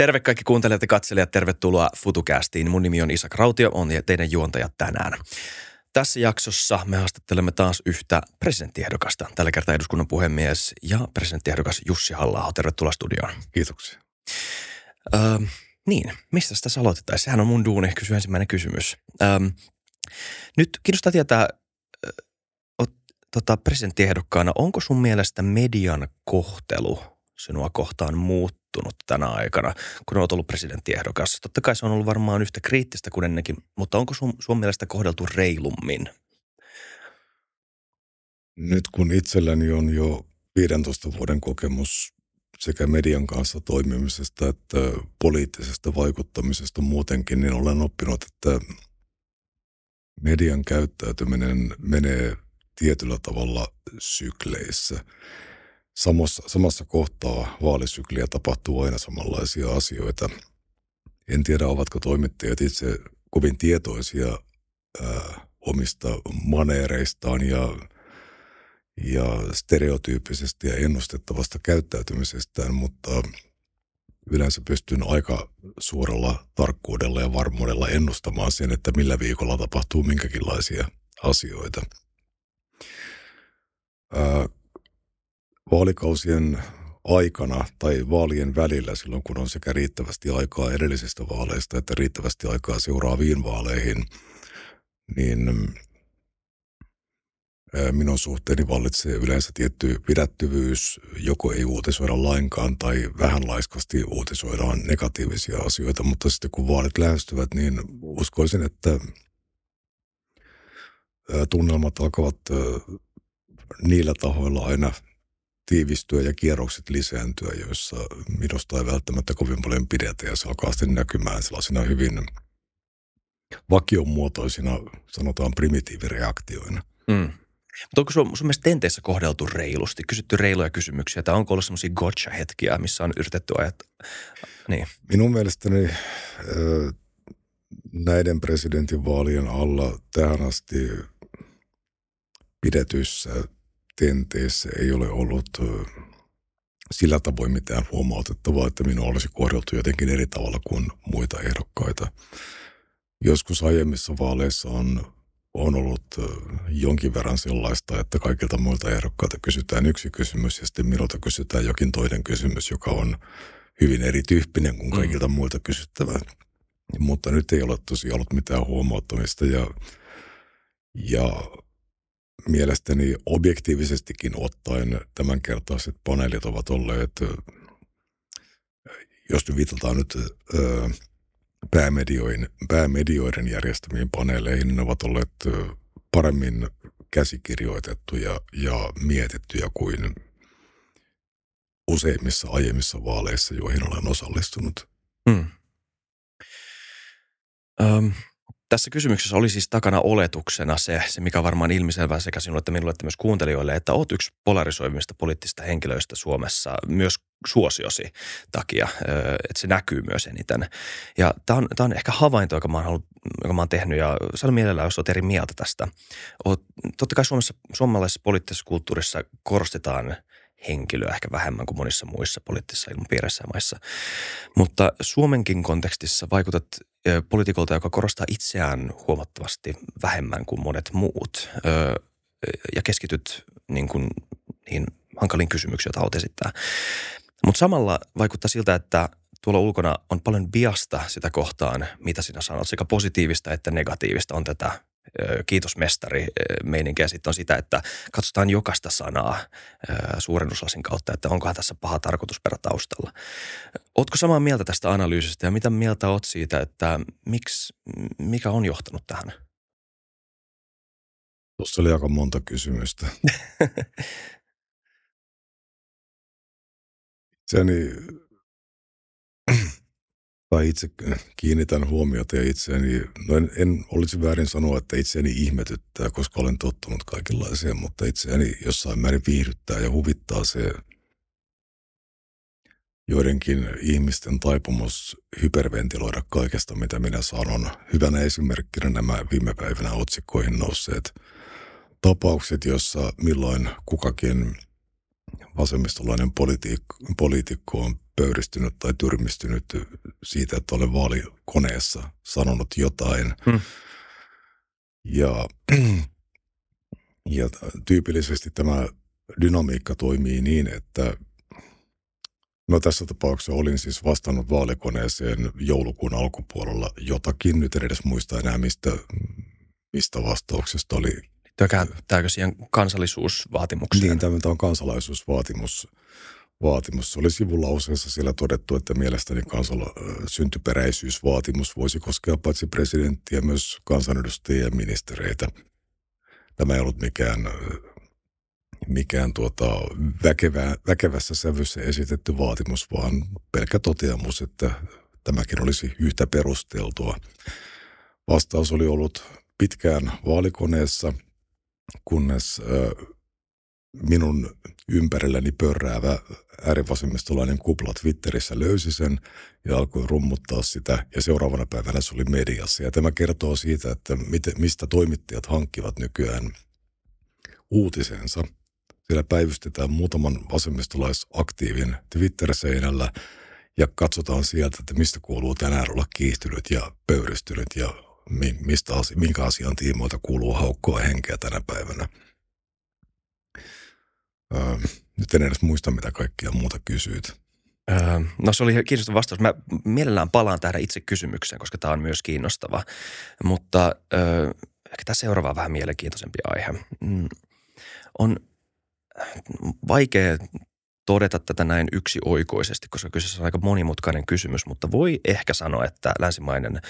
Terve kaikki kuuntelijat ja katselijat, tervetuloa FutuCastiin. Mun nimi on Isak Rautio, on teidän juontaja tänään. Tässä jaksossa me haastattelemme taas yhtä presidenttiehdokasta. Tällä kertaa eduskunnan puhemies ja presidenttiehdokas Jussi halla Tervetuloa studioon. Kiitoksia. Öö, niin, mistä tässä aloitettaisiin? Sehän on mun duuni, kysy ensimmäinen kysymys. Öö, nyt kiinnostaa tietää, oot, tota, presidenttiehdokkaana, onko sun mielestä median kohtelu sinua kohtaan muuttunut tänä aikana, kun olet ollut presidenttiehdokas? Totta kai se on ollut varmaan yhtä kriittistä kuin ennenkin, mutta onko sun, sun mielestä kohdeltu reilummin? Nyt kun itselläni on jo 15 vuoden kokemus sekä median kanssa toimimisesta että poliittisesta vaikuttamisesta muutenkin, niin olen oppinut, että median käyttäytyminen menee tietyllä tavalla sykleissä – samassa, samassa kohtaa vaalisykliä tapahtuu aina samanlaisia asioita. En tiedä, ovatko toimittajat itse kovin tietoisia ää, omista maneereistaan ja, ja stereotyyppisesti ja ennustettavasta käyttäytymisestään, mutta yleensä pystyn aika suoralla tarkkuudella ja varmuudella ennustamaan sen, että millä viikolla tapahtuu minkäkinlaisia asioita. Ää, vaalikausien aikana tai vaalien välillä, silloin kun on sekä riittävästi aikaa edellisistä vaaleista että riittävästi aikaa seuraaviin vaaleihin, niin minun suhteeni vallitsee yleensä tietty pidättyvyys, joko ei uutisoida lainkaan tai vähän laiskasti uutisoidaan negatiivisia asioita, mutta sitten kun vaalit lähestyvät, niin uskoisin, että tunnelmat alkavat niillä tahoilla aina tiivistyä ja kierrokset lisääntyä, joissa minusta ei välttämättä kovin paljon pidetä ja se alkaa sitten näkymään sellaisina hyvin vakionmuotoisina, sanotaan primitiivireaktioina. Mm. Mutta onko sun, sun mielestä tenteissä kohdeltu reilusti, kysytty reiluja kysymyksiä, tai onko ollut semmoisia gotcha-hetkiä, missä on yritetty ajattaa? Niin. Minun mielestäni näiden presidentinvaalien alla tähän asti pidetyissä tenteissä ei ole ollut sillä tavoin mitään huomautettavaa, että minua olisi kohdeltu jotenkin eri tavalla kuin muita ehdokkaita. Joskus aiemmissa vaaleissa on, on ollut jonkin verran sellaista, että kaikilta muilta ehdokkailta kysytään yksi kysymys ja sitten minulta kysytään jokin toinen kysymys, joka on hyvin erityyppinen kuin mm. kaikilta mm. muilta kysyttävä. Mutta nyt ei ole tosiaan ollut mitään huomauttamista ja, ja mielestäni objektiivisestikin ottaen tämänkertaiset paneelit ovat olleet, jos nyt viitataan nyt päämedioiden, päämedioiden järjestämiin paneeleihin, niin ne ovat olleet paremmin käsikirjoitettuja ja mietittyjä kuin useimmissa aiemmissa vaaleissa, joihin olen osallistunut. Hmm. Um, tässä kysymyksessä oli siis takana oletuksena se, se mikä on varmaan ilmiselvää sekä sinulle että minulle että myös kuuntelijoille, että olet yksi polarisoimista poliittisista henkilöistä Suomessa myös suosiosi takia, että se näkyy myös eniten. Ja tämä on, tämä on ehkä havainto, joka mä oon, ollut, joka mä oon tehnyt ja sano mielellään, jos olet eri mieltä tästä. Oot, totta kai Suomessa, suomalaisessa poliittisessa kulttuurissa korostetaan henkilöä ehkä vähemmän kuin monissa muissa poliittisissa ilmapiireissä ja maissa. Mutta Suomenkin kontekstissa vaikutat poliitikolta, joka korostaa itseään huomattavasti vähemmän kuin monet muut ja keskityt niin kuin, niihin hankaliin kysymyksiin, joita haluat esittää. Mutta samalla vaikuttaa siltä, että tuolla ulkona on paljon biasta sitä kohtaan, mitä sinä sanot, sekä positiivista että negatiivista on tätä kiitos mestari meininkiä sitten on sitä, että katsotaan jokaista sanaa suurennuslasin kautta, että onkohan tässä paha tarkoitusperä taustalla. Oletko samaa mieltä tästä analyysistä ja mitä mieltä olet siitä, että miksi, mikä on johtanut tähän? Tuossa oli aika monta kysymystä. Itseäni tai itse kiinnitän huomiota ja itseäni, no en, en olisi väärin sanoa, että itseäni ihmetyttää, koska olen tottunut kaikenlaiseen, mutta itseäni jossain määrin viihdyttää ja huvittaa se joidenkin ihmisten taipumus hyperventiloida kaikesta, mitä minä sanon. Hyvänä esimerkkinä nämä viime päivinä otsikkoihin nousseet tapaukset, jossa milloin kukakin vasemmistolainen poliitikko on pöyristynyt tai tyrmistynyt siitä, että olen vaalikoneessa sanonut jotain. Hmm. Ja, ja tyypillisesti tämä dynamiikka toimii niin, että No tässä tapauksessa olin siis vastannut vaalikoneeseen joulukuun alkupuolella jotakin. Nyt en edes muista enää, mistä, mistä vastauksesta oli. Tämäkö siihen kansallisuusvaatimukseen? Niin, tämä on kansalaisuusvaatimus. Vaatimus. Se oli sivulauseessa siellä todettu, että mielestäni kansala- syntyperäisyysvaatimus voisi koskea paitsi presidenttiä myös kansanedustajia ja ministereitä. Tämä ei ollut mikään mikään tuota, väkevä, väkevässä sävyssä esitetty vaatimus, vaan pelkkä toteamus, että tämäkin olisi yhtä perusteltua. Vastaus oli ollut pitkään vaalikoneessa, kunnes minun ympärilläni pörräävä äärivasemmistolainen kupla Twitterissä löysi sen ja alkoi rummuttaa sitä. Ja seuraavana päivänä se oli mediassa. Ja tämä kertoo siitä, että mistä toimittajat hankkivat nykyään uutisensa – siellä päivystetään muutaman vasemmistolaisaktiivin Twitter-seinällä ja katsotaan sieltä, että mistä kuuluu tänään olla kiihtynyt ja pöyristynyt ja mistä, minkä asian tiimoilta kuuluu haukkoa henkeä tänä päivänä. Öö, nyt en edes muista, mitä kaikkia muuta kysyit. Öö, no se oli kiinnostava vastaus. Mä mielellään palaan tähän itse kysymykseen, koska tämä on myös kiinnostava. Mutta öö, ehkä tämä seuraava vähän mielenkiintoisempi aihe. Mm, on vaikea todeta tätä näin yksioikoisesti, koska kyseessä on aika monimutkainen kysymys, mutta voi ehkä sanoa, että länsimainen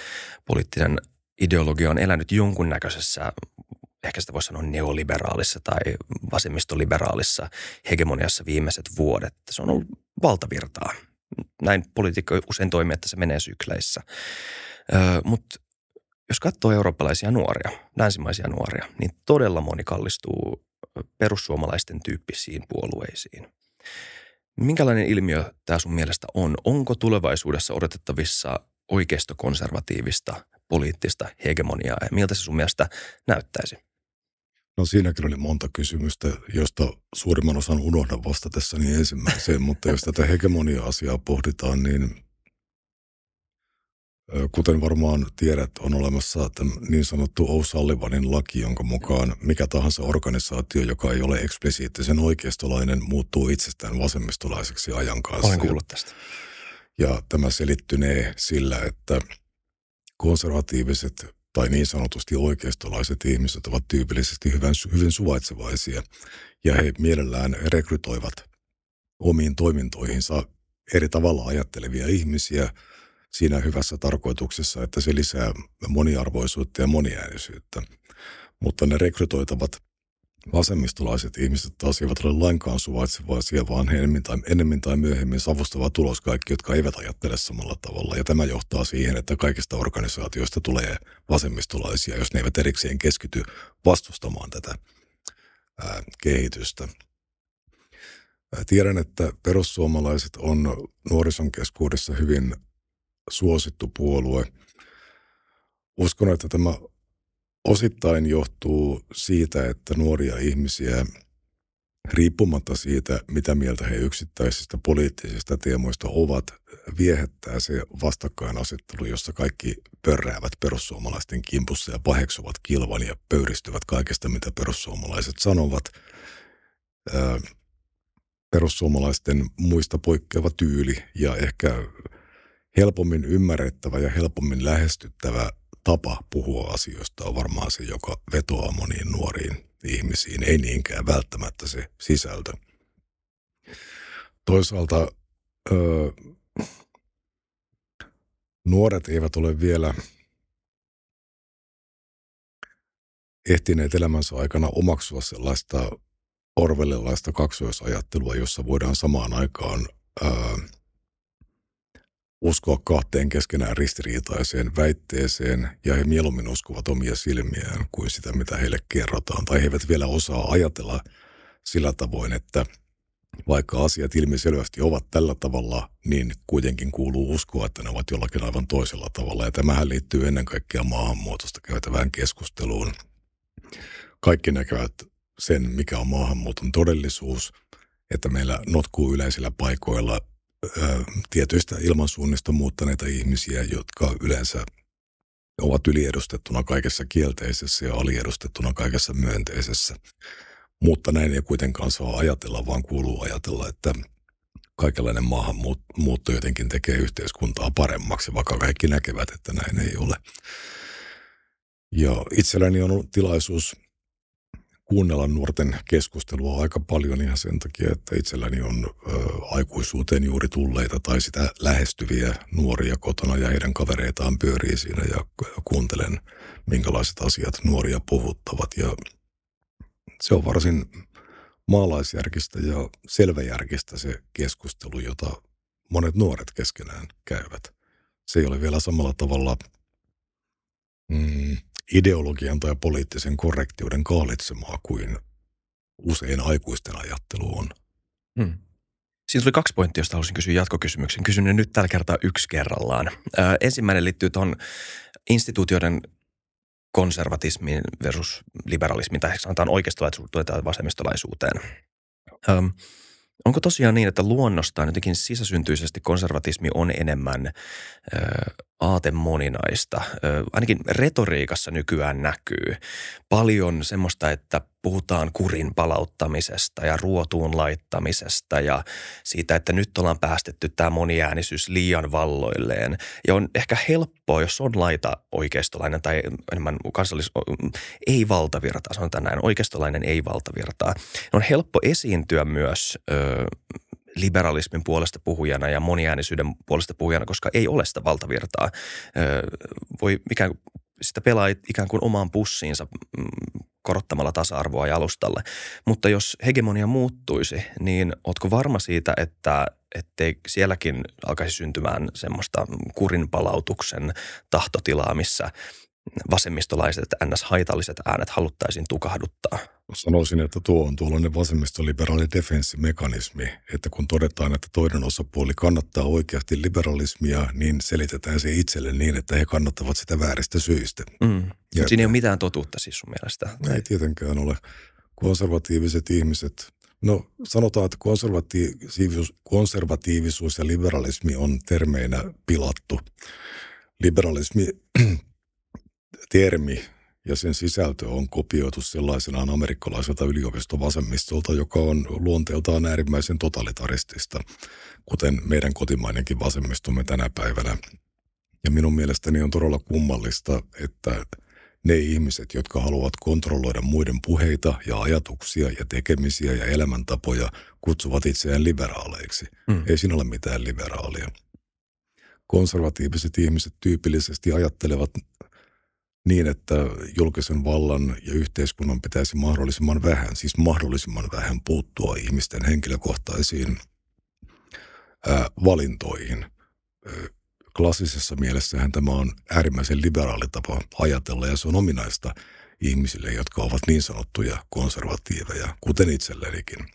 poliittinen ideologia on elänyt jonkunnäköisessä, ehkä sitä voisi sanoa neoliberaalissa tai vasemmistoliberaalissa hegemoniassa viimeiset vuodet. Se on ollut valtavirtaa. Näin politiikka usein toimii, että se menee sykleissä. Mutta jos katsoo eurooppalaisia nuoria, länsimaisia nuoria, niin todella moni kallistuu perussuomalaisten tyyppisiin puolueisiin. Minkälainen ilmiö tämä sun mielestä on? Onko tulevaisuudessa odotettavissa oikeistokonservatiivista poliittista hegemoniaa ja miltä se sun mielestä näyttäisi? No siinäkin oli monta kysymystä, josta suurimman osan unohdan vastatessani ensimmäiseen, mutta jos tätä hegemonia-asiaa pohditaan, niin Kuten varmaan tiedät, on olemassa niin sanottu O'Sullivanin laki, jonka mukaan mikä tahansa organisaatio, joka ei ole eksplisiittisen oikeistolainen, muuttuu itsestään vasemmistolaiseksi ajan kanssa. Olen kuullut tästä. Ja tämä selittynee sillä, että konservatiiviset tai niin sanotusti oikeistolaiset ihmiset ovat tyypillisesti hyvin, hyvin suvaitsevaisia ja he mielellään rekrytoivat omiin toimintoihinsa eri tavalla ajattelevia ihmisiä – siinä hyvässä tarkoituksessa, että se lisää moniarvoisuutta ja moniäänisyyttä. Mutta ne rekrytoitavat vasemmistolaiset ihmiset taas eivät ole lainkaan suvaitsevaisia, vaan he enemmän tai, enemmän tai myöhemmin savustavat tulos kaikki, jotka eivät ajattele samalla tavalla. Ja tämä johtaa siihen, että kaikista organisaatioista tulee vasemmistolaisia, jos ne eivät erikseen keskity vastustamaan tätä ää, kehitystä. Tiedän, että perussuomalaiset on nuorison keskuudessa hyvin suosittu puolue. Uskon, että tämä osittain johtuu siitä, että nuoria ihmisiä riippumatta siitä, mitä mieltä he yksittäisistä poliittisista teemoista ovat, viehättää se vastakkainasettelu, jossa kaikki pörräävät perussuomalaisten kimpussa ja paheksuvat kilvan ja pöyristyvät kaikesta, mitä perussuomalaiset sanovat. Perussuomalaisten muista poikkeava tyyli ja ehkä helpommin ymmärrettävä ja helpommin lähestyttävä tapa puhua asioista on varmaan se, joka vetoaa moniin nuoriin ihmisiin, ei niinkään välttämättä se sisältö. Toisaalta öö, nuoret eivät ole vielä ehtineet elämänsä aikana omaksua sellaista orvelilaista kaksoisajattelua, jossa voidaan samaan aikaan öö, uskoa kahteen keskenään ristiriitaiseen väitteeseen ja he mieluummin uskovat omia silmiään kuin sitä, mitä heille kerrotaan. Tai he eivät vielä osaa ajatella sillä tavoin, että vaikka asiat ilmiselvästi ovat tällä tavalla, niin kuitenkin kuuluu uskoa, että ne ovat jollakin aivan toisella tavalla. Ja tämähän liittyy ennen kaikkea maahanmuutosta käytävään keskusteluun. Kaikki näkevät sen, mikä on maahanmuuton todellisuus, että meillä notkuu yleisillä paikoilla tietyistä ilmansuunnista muuttaneita ihmisiä, jotka yleensä ovat yliedustettuna kaikessa kielteisessä ja aliedustettuna kaikessa myönteisessä. Mutta näin ei kuitenkaan saa ajatella, vaan kuuluu ajatella, että kaikenlainen maahanmuutto jotenkin tekee yhteiskuntaa paremmaksi, vaikka kaikki näkevät, että näin ei ole. Ja itselläni on ollut tilaisuus kuunnella nuorten keskustelua aika paljon ihan sen takia, että itselläni on ö, aikuisuuteen juuri tulleita tai sitä lähestyviä nuoria kotona ja heidän kavereitaan pyörii siinä ja kuuntelen, minkälaiset asiat nuoria puhuttavat ja se on varsin maalaisjärkistä ja selväjärkistä se keskustelu, jota monet nuoret keskenään käyvät. Se ei ole vielä samalla tavalla mm, ideologian tai poliittisen korrektiuden kaalitsemaa kuin usein aikuisten ajattelu on. Hmm. Siinä tuli kaksi pointtia, josta haluaisin kysyä jatkokysymyksen. Kysyn ne nyt tällä kertaa yksi kerrallaan. Ö, ensimmäinen liittyy tuohon instituutioiden konservatismiin versus liberalismiin, tai sanotaan oikeistolaisuuteen tai vasemmistolaisuuteen. Ö, onko tosiaan niin, että luonnostaan jotenkin sisäsyntyisesti konservatismi on enemmän ö, aatemoninaista. Ainakin retoriikassa nykyään näkyy paljon semmoista, että puhutaan kurin palauttamisesta ja ruotuun laittamisesta ja siitä, että nyt ollaan päästetty tämä moniäänisyys liian valloilleen. Ja on ehkä helppoa, jos on laita oikeistolainen tai enemmän kansallis... ei valtavirta, sanotaan näin, oikeistolainen ei valtavirtaa. On helppo esiintyä myös ö, liberalismin puolesta puhujana ja moniäänisyyden puolesta puhujana, koska ei ole sitä valtavirtaa. Voi ikään kuin, sitä pelaa ikään kuin omaan pussiinsa mm, korottamalla tasa-arvoa jalustalle. Mutta jos hegemonia muuttuisi, niin ootko varma siitä, että ettei sielläkin alkaisi syntymään semmoista kurinpalautuksen tahtotilaa, missä vasemmistolaiset ns. haitalliset äänet haluttaisiin tukahduttaa? Sanoisin, että tuo on tuollainen vasemmistoliberaali defenssimekanismi, että kun todetaan, että toinen osapuoli kannattaa oikeasti liberalismia, niin selitetään se itselle niin, että he kannattavat sitä vääristä syistä. Mm. Ja Siinä ei ole mitään totuutta siis sun mielestä? Ei tietenkään ole. Konservatiiviset ihmiset, no sanotaan, että konservatiivisuus, konservatiivisuus ja liberalismi on termeinä pilattu. Liberalismi termi ja sen sisältö on kopioitu sellaisenaan amerikkalaiselta yliopistovasemmistolta, joka on luonteeltaan äärimmäisen totalitaristista, kuten meidän kotimainenkin vasemmistomme tänä päivänä. Ja minun mielestäni on todella kummallista, että ne ihmiset, jotka haluavat kontrolloida muiden puheita ja ajatuksia ja tekemisiä ja elämäntapoja, kutsuvat itseään liberaaleiksi. Mm. Ei siinä ole mitään liberaalia. Konservatiiviset ihmiset tyypillisesti ajattelevat niin, että julkisen vallan ja yhteiskunnan pitäisi mahdollisimman vähän, siis mahdollisimman vähän puuttua ihmisten henkilökohtaisiin ää, valintoihin. Klassisessa mielessähän tämä on äärimmäisen liberaali tapa ajatella ja se on ominaista ihmisille, jotka ovat niin sanottuja konservatiiveja, kuten itsellenikin.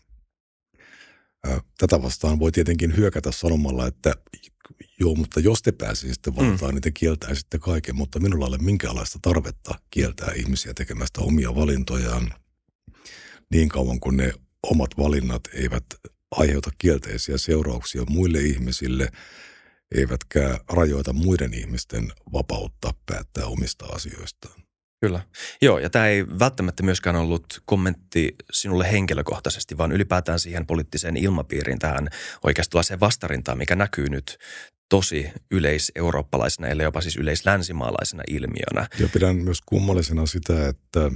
Tätä vastaan voi tietenkin hyökätä sanomalla, että Joo, mutta jos te pääsisitte valtaan, mm. niin te kieltäisitte kaiken, mutta minulla ei ole minkäänlaista tarvetta kieltää ihmisiä tekemästä omia valintojaan niin kauan kuin ne omat valinnat eivät aiheuta kielteisiä seurauksia muille ihmisille, eivätkä rajoita muiden ihmisten vapautta päättää omista asioistaan. Kyllä. Joo, ja tämä ei välttämättä myöskään ollut kommentti sinulle henkilökohtaisesti, vaan ylipäätään siihen poliittiseen ilmapiiriin, tähän oikeastaan vastarintaan, mikä näkyy nyt tosi yleiseurooppalaisena, ellei jopa siis yleislänsimaalaisena ilmiönä. Ja pidän myös kummallisena sitä, että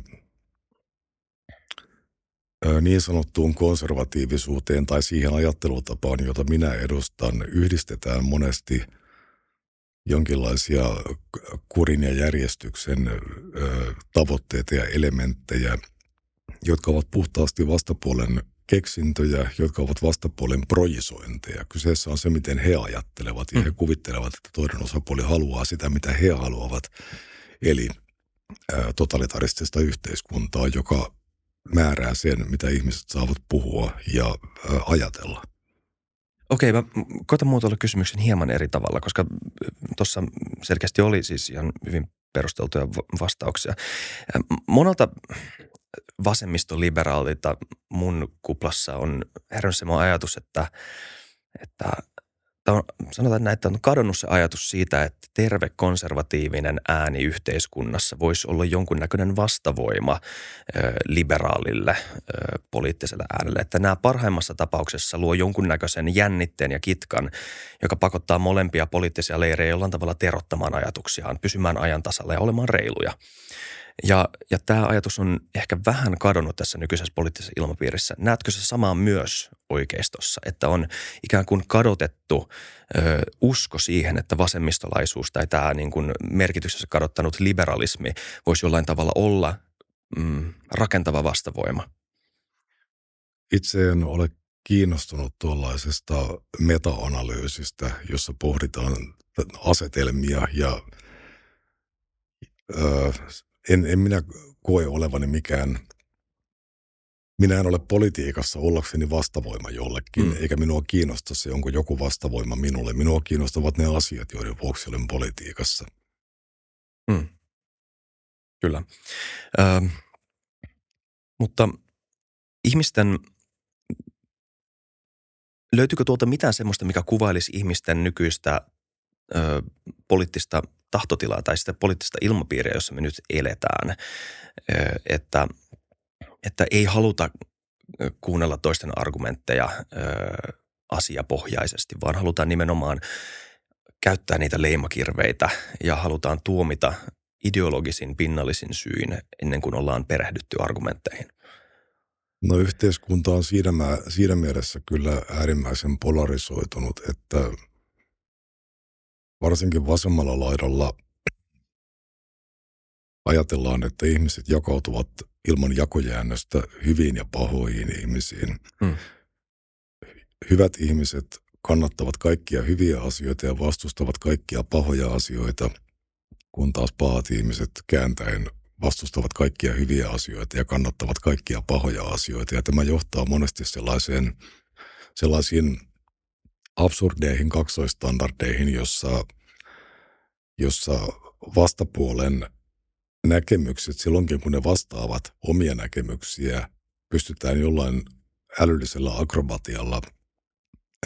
niin sanottuun konservatiivisuuteen tai siihen ajattelutapaan, jota minä edustan, yhdistetään monesti jonkinlaisia kurin ja järjestyksen tavoitteita ja elementtejä, jotka ovat puhtaasti vastapuolen keksintöjä, jotka ovat vastapuolen projisointeja. Kyseessä on se, miten he ajattelevat ja mm. he kuvittelevat, että toinen osapuoli haluaa sitä, mitä he haluavat. Eli totalitaristista yhteiskuntaa, joka määrää sen, mitä ihmiset saavat puhua ja ajatella. Okei, mä koitan muotoilla kysymyksen hieman eri tavalla, koska tuossa selkeästi oli siis ihan hyvin perusteltuja vastauksia. Monelta vasemmistoliberaalilta mun kuplassa on herännyt semmoinen ajatus, että, että että on, sanotaan näin, että on kadonnut se ajatus siitä, että terve konservatiivinen ääni yhteiskunnassa voisi olla jonkunnäköinen vastavoima ö, liberaalille ö, poliittiselle äänelle. Että nämä parhaimmassa tapauksessa luo jonkunnäköisen jännitteen ja kitkan, joka pakottaa molempia poliittisia leirejä jollain tavalla terottamaan ajatuksiaan, pysymään ajan tasalla ja olemaan reiluja. Ja, ja tämä ajatus on ehkä vähän kadonnut tässä nykyisessä poliittisessa ilmapiirissä. Näetkö se samaa myös oikeistossa, että on ikään kuin kadotettu ö, usko siihen, että vasemmistolaisuus tai tämä niin kuin merkityksessä kadottanut liberalismi voisi jollain tavalla olla mm, rakentava vastavoima? Itse en ole kiinnostunut tuollaisesta meta-analyysistä, jossa pohditaan asetelmia ja ö, en, en minä koe olevani mikään, minä en ole politiikassa ollakseni vastavoima jollekin, mm. eikä minua kiinnosta se, onko joku vastavoima minulle. Minua kiinnostavat ne asiat, joiden vuoksi olen politiikassa. Mm. Kyllä. Ö, mutta ihmisten, löytyykö tuolta mitään semmoista, mikä kuvailisi ihmisten nykyistä ö, poliittista tahtotilaa tai sitä poliittista ilmapiiriä, jossa me nyt eletään, että, että ei haluta kuunnella toisten argumentteja asiapohjaisesti, vaan halutaan nimenomaan käyttää niitä leimakirveitä ja halutaan tuomita ideologisin, pinnallisin syin ennen kuin ollaan perehdytty argumentteihin. No yhteiskunta on siinä, siinä mielessä kyllä äärimmäisen polarisoitunut, että – varsinkin vasemmalla laidalla ajatellaan, että ihmiset jakautuvat ilman jakojäännöstä hyviin ja pahoihin ihmisiin. Hmm. Hyvät ihmiset kannattavat kaikkia hyviä asioita ja vastustavat kaikkia pahoja asioita, kun taas pahat ihmiset kääntäen vastustavat kaikkia hyviä asioita ja kannattavat kaikkia pahoja asioita. Ja tämä johtaa monesti sellaiseen, sellaisiin absurdeihin kaksoistandardeihin, jossa, jossa vastapuolen näkemykset silloinkin, kun ne vastaavat omia näkemyksiä, pystytään jollain älyllisellä akrobatialla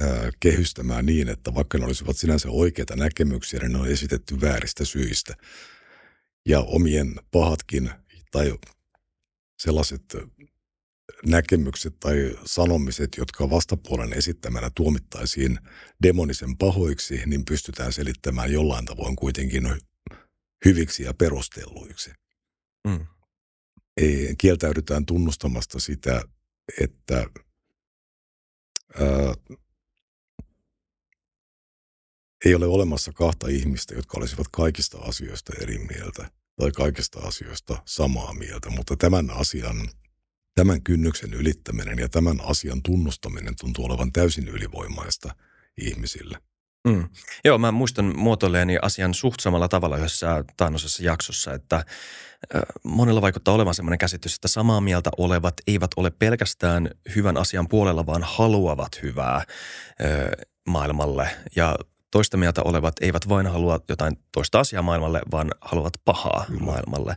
ää, kehystämään niin, että vaikka ne olisivat sinänsä oikeita näkemyksiä, niin ne on esitetty vääristä syistä. Ja omien pahatkin tai sellaiset näkemykset tai sanomiset, jotka vastapuolen esittämänä tuomittaisiin demonisen pahoiksi, niin pystytään selittämään jollain tavoin kuitenkin hyviksi ja perustelluiksi. Mm. Ei, kieltäydytään tunnustamasta sitä, että ää, ei ole olemassa kahta ihmistä, jotka olisivat kaikista asioista eri mieltä tai kaikista asioista samaa mieltä, mutta tämän asian – Tämän kynnyksen ylittäminen ja tämän asian tunnustaminen tuntuu olevan täysin ylivoimaista ihmisille. Mm. Joo, mä muistan muotoilleeni asian suht samalla tavalla yhdessä taannoisessa jaksossa, että monella vaikuttaa olevan sellainen käsitys, että samaa mieltä olevat eivät ole pelkästään hyvän asian puolella, vaan haluavat hyvää maailmalle. Ja toista mieltä olevat eivät vain halua jotain toista asiaa maailmalle, vaan haluavat pahaa mm. maailmalle.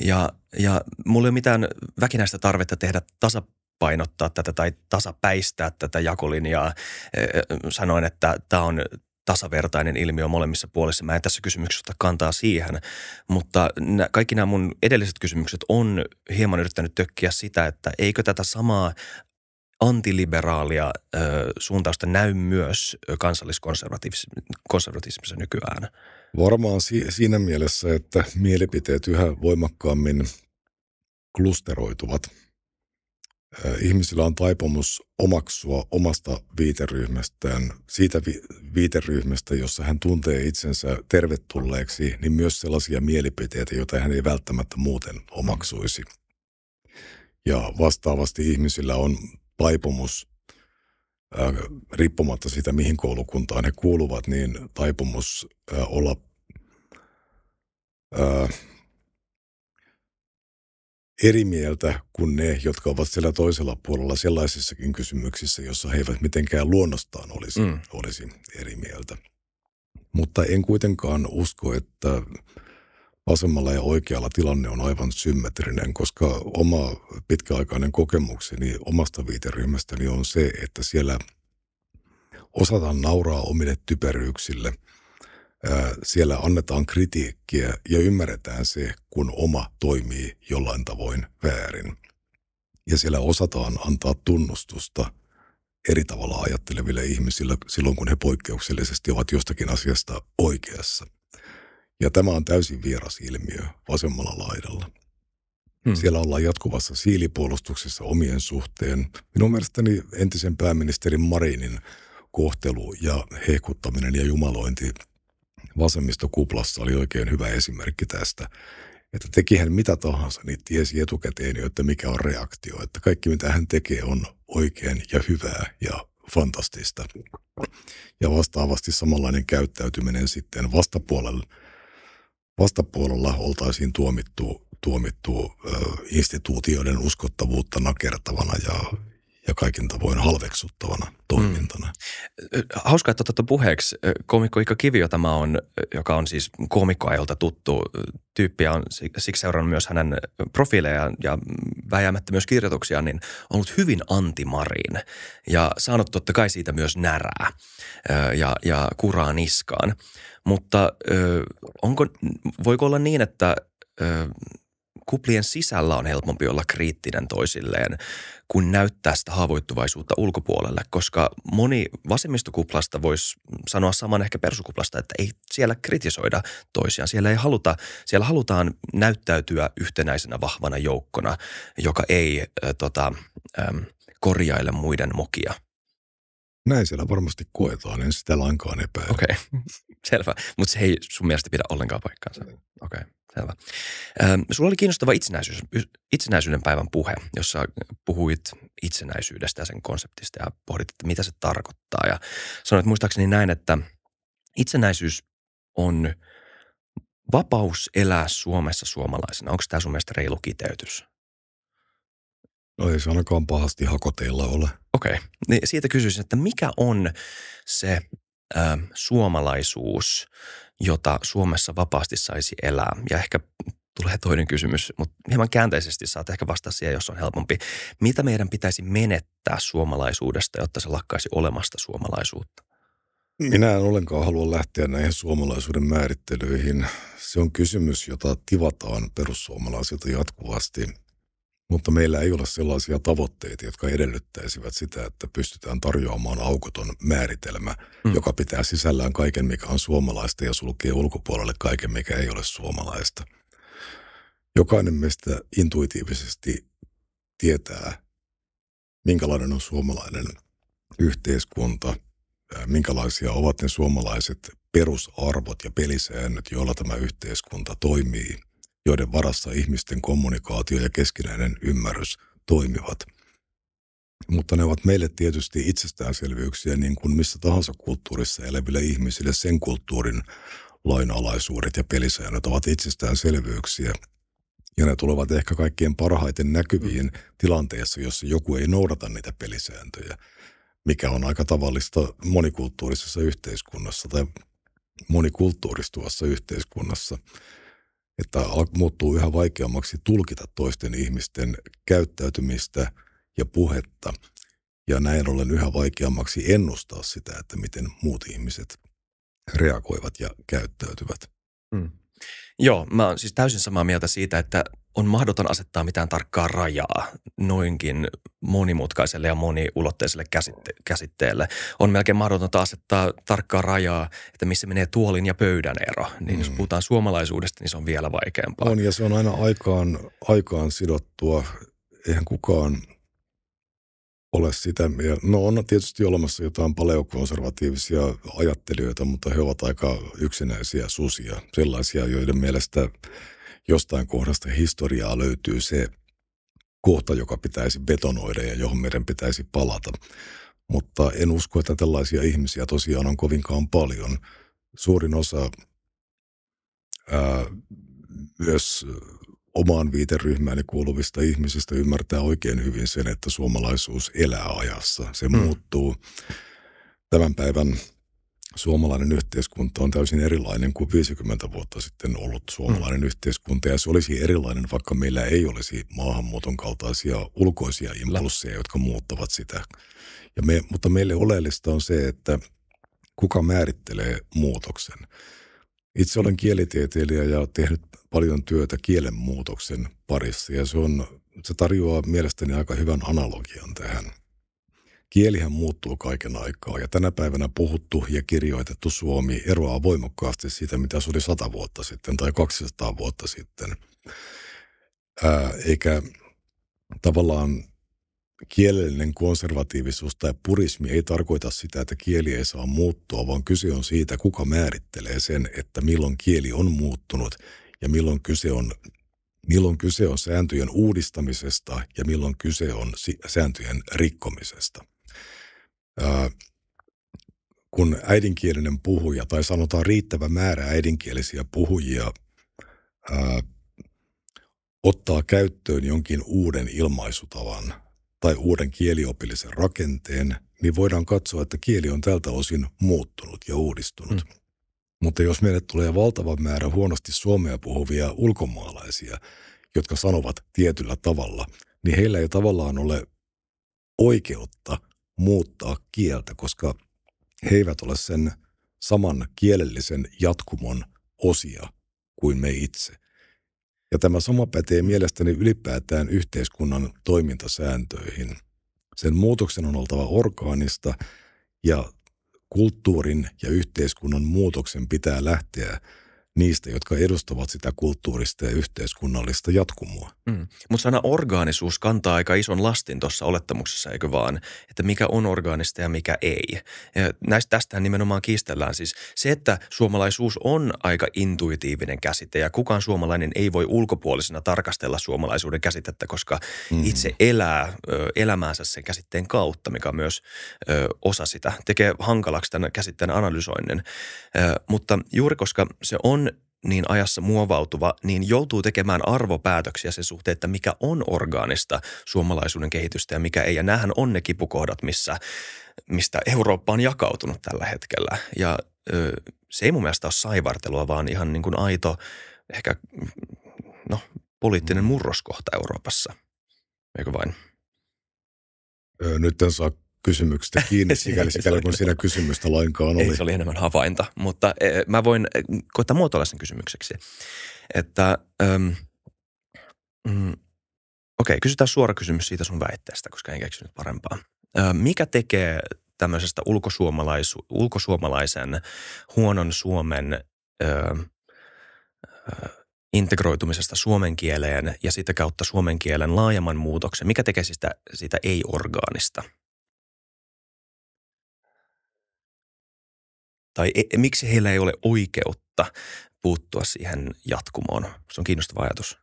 Ja, ja mulla ei ole mitään väkinäistä tarvetta tehdä tasapainottaa tätä tai tasapäistää tätä jakolinjaa. Sanoin, että tämä on tasavertainen ilmiö molemmissa puolissa. Mä en tässä kysymyksessä ota kantaa siihen, mutta kaikki nämä mun edelliset kysymykset on hieman yrittänyt tökkiä sitä, että eikö tätä samaa antiliberaalia ö, suuntausta näy myös kansalliskonservatismissa nykyään? Varmaan si- siinä mielessä, että mielipiteet yhä voimakkaammin klusteroituvat. Ihmisillä on taipumus omaksua omasta viiteryhmästään, siitä vi- viiteryhmästä, jossa hän tuntee itsensä tervetulleeksi, niin myös sellaisia mielipiteitä, joita hän ei välttämättä muuten omaksuisi. Ja vastaavasti ihmisillä on taipumus, ää, riippumatta siitä, mihin koulukuntaan he kuuluvat, niin taipumus ää, olla ää, eri mieltä kuin ne, jotka ovat siellä toisella puolella sellaisissakin kysymyksissä, jossa he eivät mitenkään luonnostaan olisi, mm. olisi eri mieltä. Mutta en kuitenkaan usko, että vasemmalla ja oikealla tilanne on aivan symmetrinen, koska oma pitkäaikainen kokemukseni omasta viiteryhmästäni on se, että siellä osataan nauraa omille typeryyksille. Siellä annetaan kritiikkiä ja ymmärretään se, kun oma toimii jollain tavoin väärin. Ja siellä osataan antaa tunnustusta eri tavalla ajatteleville ihmisille silloin, kun he poikkeuksellisesti ovat jostakin asiasta oikeassa. Ja tämä on täysin vieras ilmiö vasemmalla laidalla. Hmm. Siellä ollaan jatkuvassa siilipuolustuksessa omien suhteen. Minun mielestäni entisen pääministerin Marinin kohtelu ja hehkuttaminen ja jumalointi vasemmistokuplassa oli oikein hyvä esimerkki tästä. Että teki hän mitä tahansa, niin tiesi etukäteen jo, että mikä on reaktio. Että kaikki mitä hän tekee on oikein ja hyvää ja fantastista. Ja vastaavasti samanlainen käyttäytyminen sitten vastapuolella, vastapuolella oltaisiin tuomittu tuomittu instituutioiden uskottavuutta nakertavana ja, ja kaikin tavoin halveksuttavana toimintana. Mm. Hauska, että otettu puheeksi. Komikko Ika Kivio tämä on, joka on siis komikkoajolta tuttu tyyppi on siksi seurannut myös hänen profiilejaan ja väjäämättä myös kirjoituksia, niin on ollut hyvin antimarin ja saanut totta kai siitä myös närää ja, ja kuraa niskaan. Mutta onko, voiko olla niin, että kuplien sisällä on helpompi olla kriittinen toisilleen kuin näyttää sitä haavoittuvaisuutta ulkopuolelle, koska moni vasemmistokuplasta voisi sanoa saman ehkä persukuplasta, että ei siellä kritisoida toisiaan. Siellä ei haluta, siellä halutaan näyttäytyä yhtenäisenä vahvana joukkona, joka ei äh, tota, ähm, korjaile muiden mokia. Näin siellä varmasti koetaan, en sitä lainkaan epäile. Okei, okay. selvä. Mutta se ei sun mielestä pidä ollenkaan paikkaansa. Okei. Okay. Selvä. Ähm, sulla oli kiinnostava itsenäisyys, itsenäisyyden päivän puhe, jossa puhuit itsenäisyydestä ja sen konseptista ja pohdit, että mitä se tarkoittaa. Ja sanoit muistaakseni näin, että itsenäisyys on vapaus elää Suomessa suomalaisena. Onko tämä sun mielestä reilu kiteytys? No ei se ainakaan pahasti hakoteilla ole. Okei. Okay. Niin siitä kysyisin, että mikä on se äh, suomalaisuus, jota Suomessa vapaasti saisi elää. Ja ehkä tulee toinen kysymys, mutta hieman käänteisesti saat ehkä vastata siihen, jos on helpompi. Mitä meidän pitäisi menettää suomalaisuudesta, jotta se lakkaisi olemasta suomalaisuutta? Minä en ollenkaan halua lähteä näihin suomalaisuuden määrittelyihin. Se on kysymys, jota tivataan perussuomalaisilta jatkuvasti – mutta meillä ei ole sellaisia tavoitteita, jotka edellyttäisivät sitä, että pystytään tarjoamaan aukoton määritelmä, mm. joka pitää sisällään kaiken, mikä on suomalaista ja sulkee ulkopuolelle kaiken, mikä ei ole suomalaista. Jokainen meistä intuitiivisesti tietää, minkälainen on suomalainen yhteiskunta, minkälaisia ovat ne suomalaiset perusarvot ja pelisäännöt, joilla tämä yhteiskunta toimii – joiden varassa ihmisten kommunikaatio ja keskinäinen ymmärrys toimivat. Mutta ne ovat meille tietysti itsestäänselvyyksiä niin kuin missä tahansa kulttuurissa eläville ihmisille sen kulttuurin lainalaisuudet ja pelisäännöt ovat itsestäänselvyyksiä. Ja ne tulevat ehkä kaikkien parhaiten näkyviin tilanteessa, jossa joku ei noudata niitä pelisääntöjä, mikä on aika tavallista monikulttuurisessa yhteiskunnassa tai monikulttuuristuvassa yhteiskunnassa – että muuttuu yhä vaikeammaksi tulkita toisten ihmisten käyttäytymistä ja puhetta. Ja näin ollen yhä vaikeammaksi ennustaa sitä, että miten muut ihmiset reagoivat ja käyttäytyvät. Hmm. Joo, mä oon siis täysin samaa mieltä siitä, että on mahdoton asettaa mitään tarkkaa rajaa noinkin monimutkaiselle ja moniulotteiselle käsitte- käsitteelle. On melkein mahdotonta asettaa tarkkaa rajaa, että missä menee tuolin ja pöydän ero. Niin mm. jos puhutaan suomalaisuudesta, niin se on vielä vaikeampaa. On ja se on aina aikaan, aikaan sidottua. Eihän kukaan ole sitä. No on tietysti olemassa jotain paleokonservatiivisia ajattelijoita, mutta he ovat aika yksinäisiä susia. Sellaisia, joiden mielestä jostain kohdasta historiaa löytyy se kohta, joka pitäisi betonoida ja johon meidän pitäisi palata. Mutta en usko, että tällaisia ihmisiä tosiaan on kovinkaan paljon. Suurin osa ää, myös omaan viiteryhmääni kuuluvista ihmisistä ymmärtää oikein hyvin sen, että suomalaisuus elää ajassa. Se mm. muuttuu. Tämän päivän suomalainen yhteiskunta on täysin erilainen kuin 50 vuotta sitten ollut suomalainen mm. yhteiskunta. Ja se olisi erilainen, vaikka meillä ei olisi maahanmuuton kaltaisia ulkoisia impulsseja, jotka muuttavat sitä. Ja me, mutta meille oleellista on se, että kuka määrittelee muutoksen. Itse olen kielitieteilijä ja tehnyt paljon työtä kielenmuutoksen parissa ja se, on, se tarjoaa mielestäni aika hyvän analogian tähän. Kielihän muuttuu kaiken aikaa ja tänä päivänä puhuttu ja kirjoitettu suomi eroaa voimakkaasti siitä, mitä se oli 100 vuotta sitten tai 200 vuotta sitten. Ää, eikä tavallaan kielellinen konservatiivisuus tai purismi ei tarkoita sitä, että kieli ei saa muuttua, vaan kyse on siitä, kuka määrittelee sen, että milloin kieli on muuttunut ja milloin kyse on, milloin kyse on sääntöjen uudistamisesta ja milloin kyse on sääntöjen rikkomisesta. Ää, kun äidinkielinen puhuja tai sanotaan riittävä määrä äidinkielisiä puhujia ää, ottaa käyttöön jonkin uuden ilmaisutavan tai uuden kieliopillisen rakenteen, niin voidaan katsoa, että kieli on tältä osin muuttunut ja uudistunut. Mm. Mutta jos meille tulee valtava määrä huonosti suomea puhuvia ulkomaalaisia, jotka sanovat tietyllä tavalla, niin heillä ei tavallaan ole oikeutta muuttaa kieltä, koska he eivät ole sen saman kielellisen jatkumon osia kuin me itse. Ja tämä sama pätee mielestäni ylipäätään yhteiskunnan toimintasääntöihin. Sen muutoksen on oltava orgaanista ja kulttuurin ja yhteiskunnan muutoksen pitää lähteä niistä, jotka edustavat sitä kulttuurista ja yhteiskunnallista jatkumoa. Mm. Mutta sana orgaanisuus kantaa aika ison lastin tuossa olettamuksessa, eikö vaan? Että mikä on orgaanista ja mikä ei. Ja näistä tästähän nimenomaan kiistellään siis se, että suomalaisuus on aika intuitiivinen käsite ja kukaan suomalainen ei voi ulkopuolisena tarkastella suomalaisuuden käsitettä, koska mm. itse elää ö, elämäänsä sen käsitteen kautta, mikä on myös ö, osa sitä. Tekee hankalaksi tämän käsitteen analysoinnin. Ö, mutta juuri koska se on niin ajassa muovautuva, niin joutuu tekemään arvopäätöksiä sen suhteen, että mikä on orgaanista suomalaisuuden kehitystä ja mikä ei. Ja näähän on ne kipukohdat, missä, mistä Eurooppa on jakautunut tällä hetkellä. Ja ö, se ei mun mielestä ole saivartelua, vaan ihan niin kuin aito, ehkä no, poliittinen murroskohta Euroopassa. Eikö vain? Nyt en saa kysymyksestä kiinni, sikäli, sikäli kun siinä kysymystä lainkaan oli. Ei, se oli enemmän havainta, mutta e, mä voin e, koittaa muotoilla sen kysymykseksi. Että, ähm, mm, okei, okay, kysytään suora kysymys siitä sun väitteestä, koska en keksinyt parempaa. Äh, mikä tekee tämmöisestä ulkosuomalaisu, ulkosuomalaisen huonon Suomen äh, integroitumisesta suomen kieleen ja sitä kautta suomen kielen laajemman muutoksen, mikä tekee sitä, sitä ei-orgaanista – tai e, miksi heillä ei ole oikeutta puuttua siihen jatkumoon. Se on kiinnostava ajatus.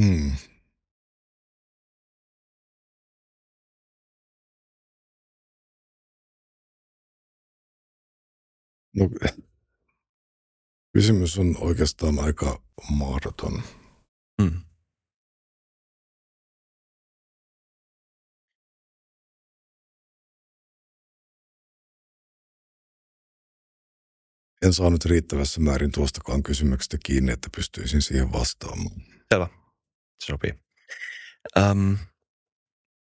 Hmm. No, kysymys on oikeastaan aika mahdoton. Hmm. En saanut riittävässä määrin tuostakaan kysymyksestä kiinni, että pystyisin siihen vastaamaan. Selvä. Se sopii. Öm,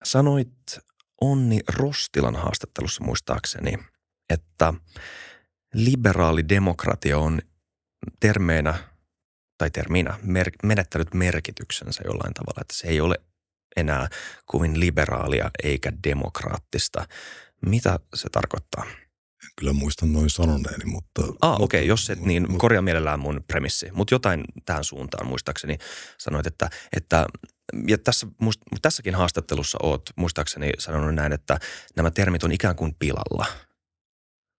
sanoit Onni Rostilan haastattelussa muistaakseni, että liberaali demokratia on termeenä tai terminä mer- menettänyt merkityksensä jollain tavalla, että se ei ole enää kuin liberaalia eikä demokraattista. Mitä se tarkoittaa? En kyllä muista noin sanoneeni, mutta... Ah, okei, okay, jos et, niin mutta, korjaa mielellään mun premissi. Mutta jotain tähän suuntaan muistaakseni sanoit, että, että ja tässä, muist, tässäkin haastattelussa oot muistaakseni sanonut näin, että nämä termit on ikään kuin pilalla.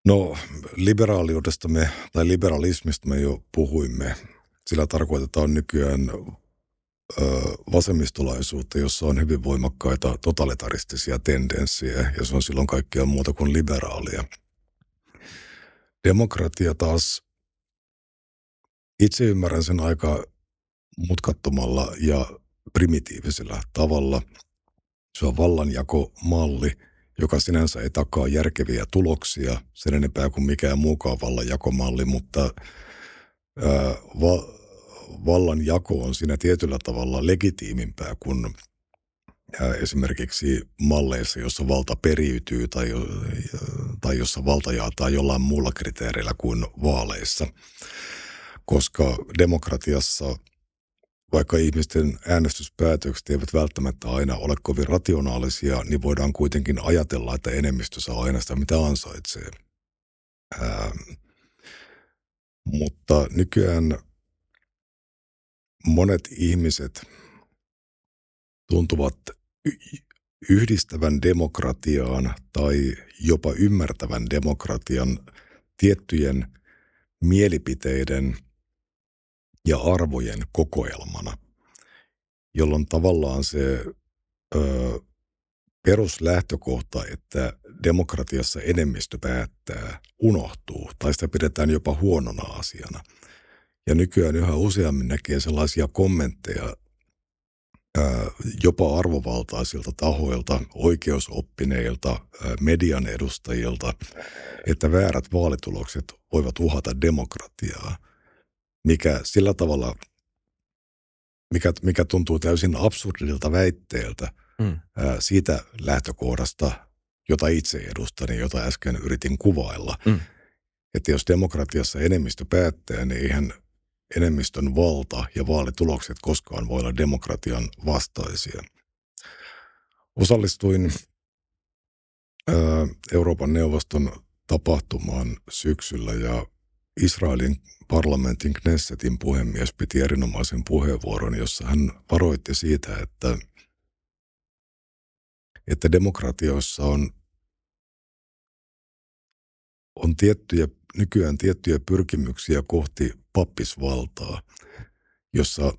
No, liberaaliudesta me, tai liberalismista me jo puhuimme. Sillä tarkoitetaan nykyään ö, vasemmistolaisuutta, jossa on hyvin voimakkaita totalitaristisia tendenssejä, ja se on silloin kaikkea muuta kuin liberaalia – Demokratia taas, itse ymmärrän sen aika mutkattomalla ja primitiivisellä tavalla. Se on vallanjakomalli, joka sinänsä ei takaa järkeviä tuloksia sen enempää kuin mikään muukaan vallanjakomalli, mutta ää, va, vallanjako on siinä tietyllä tavalla legitiimimpää, kun esimerkiksi malleissa, jossa valta periytyy tai, tai jossa valta jaetaan jollain muulla kriteerillä kuin vaaleissa. Koska demokratiassa, vaikka ihmisten äänestyspäätökset eivät välttämättä aina ole kovin rationaalisia, niin voidaan kuitenkin ajatella, että enemmistö saa aina sitä, mitä ansaitsee. Ää, mutta nykyään monet ihmiset tuntuvat yhdistävän demokratiaan tai jopa ymmärtävän demokratian tiettyjen mielipiteiden ja arvojen kokoelmana, jolloin tavallaan se ö, peruslähtökohta, että demokratiassa enemmistö päättää, unohtuu tai sitä pidetään jopa huonona asiana. Ja nykyään yhä useammin näkee sellaisia kommentteja jopa arvovaltaisilta tahoilta, oikeusoppineilta, median edustajilta, että väärät vaalitulokset voivat uhata demokratiaa, mikä sillä tavalla, mikä, mikä tuntuu täysin absurdilta väitteeltä mm. siitä lähtökohdasta, jota itse edustan ja jota äsken yritin kuvailla. Mm. Että jos demokratiassa enemmistö päättää, niin eihän enemmistön valta ja vaalitulokset koskaan voi olla demokratian vastaisia. Osallistuin Euroopan neuvoston tapahtumaan syksyllä ja Israelin parlamentin Knessetin puhemies piti erinomaisen puheenvuoron, jossa hän varoitti siitä, että, että demokratioissa on, on tiettyjä, nykyään tiettyjä pyrkimyksiä kohti pappisvaltaa, jossa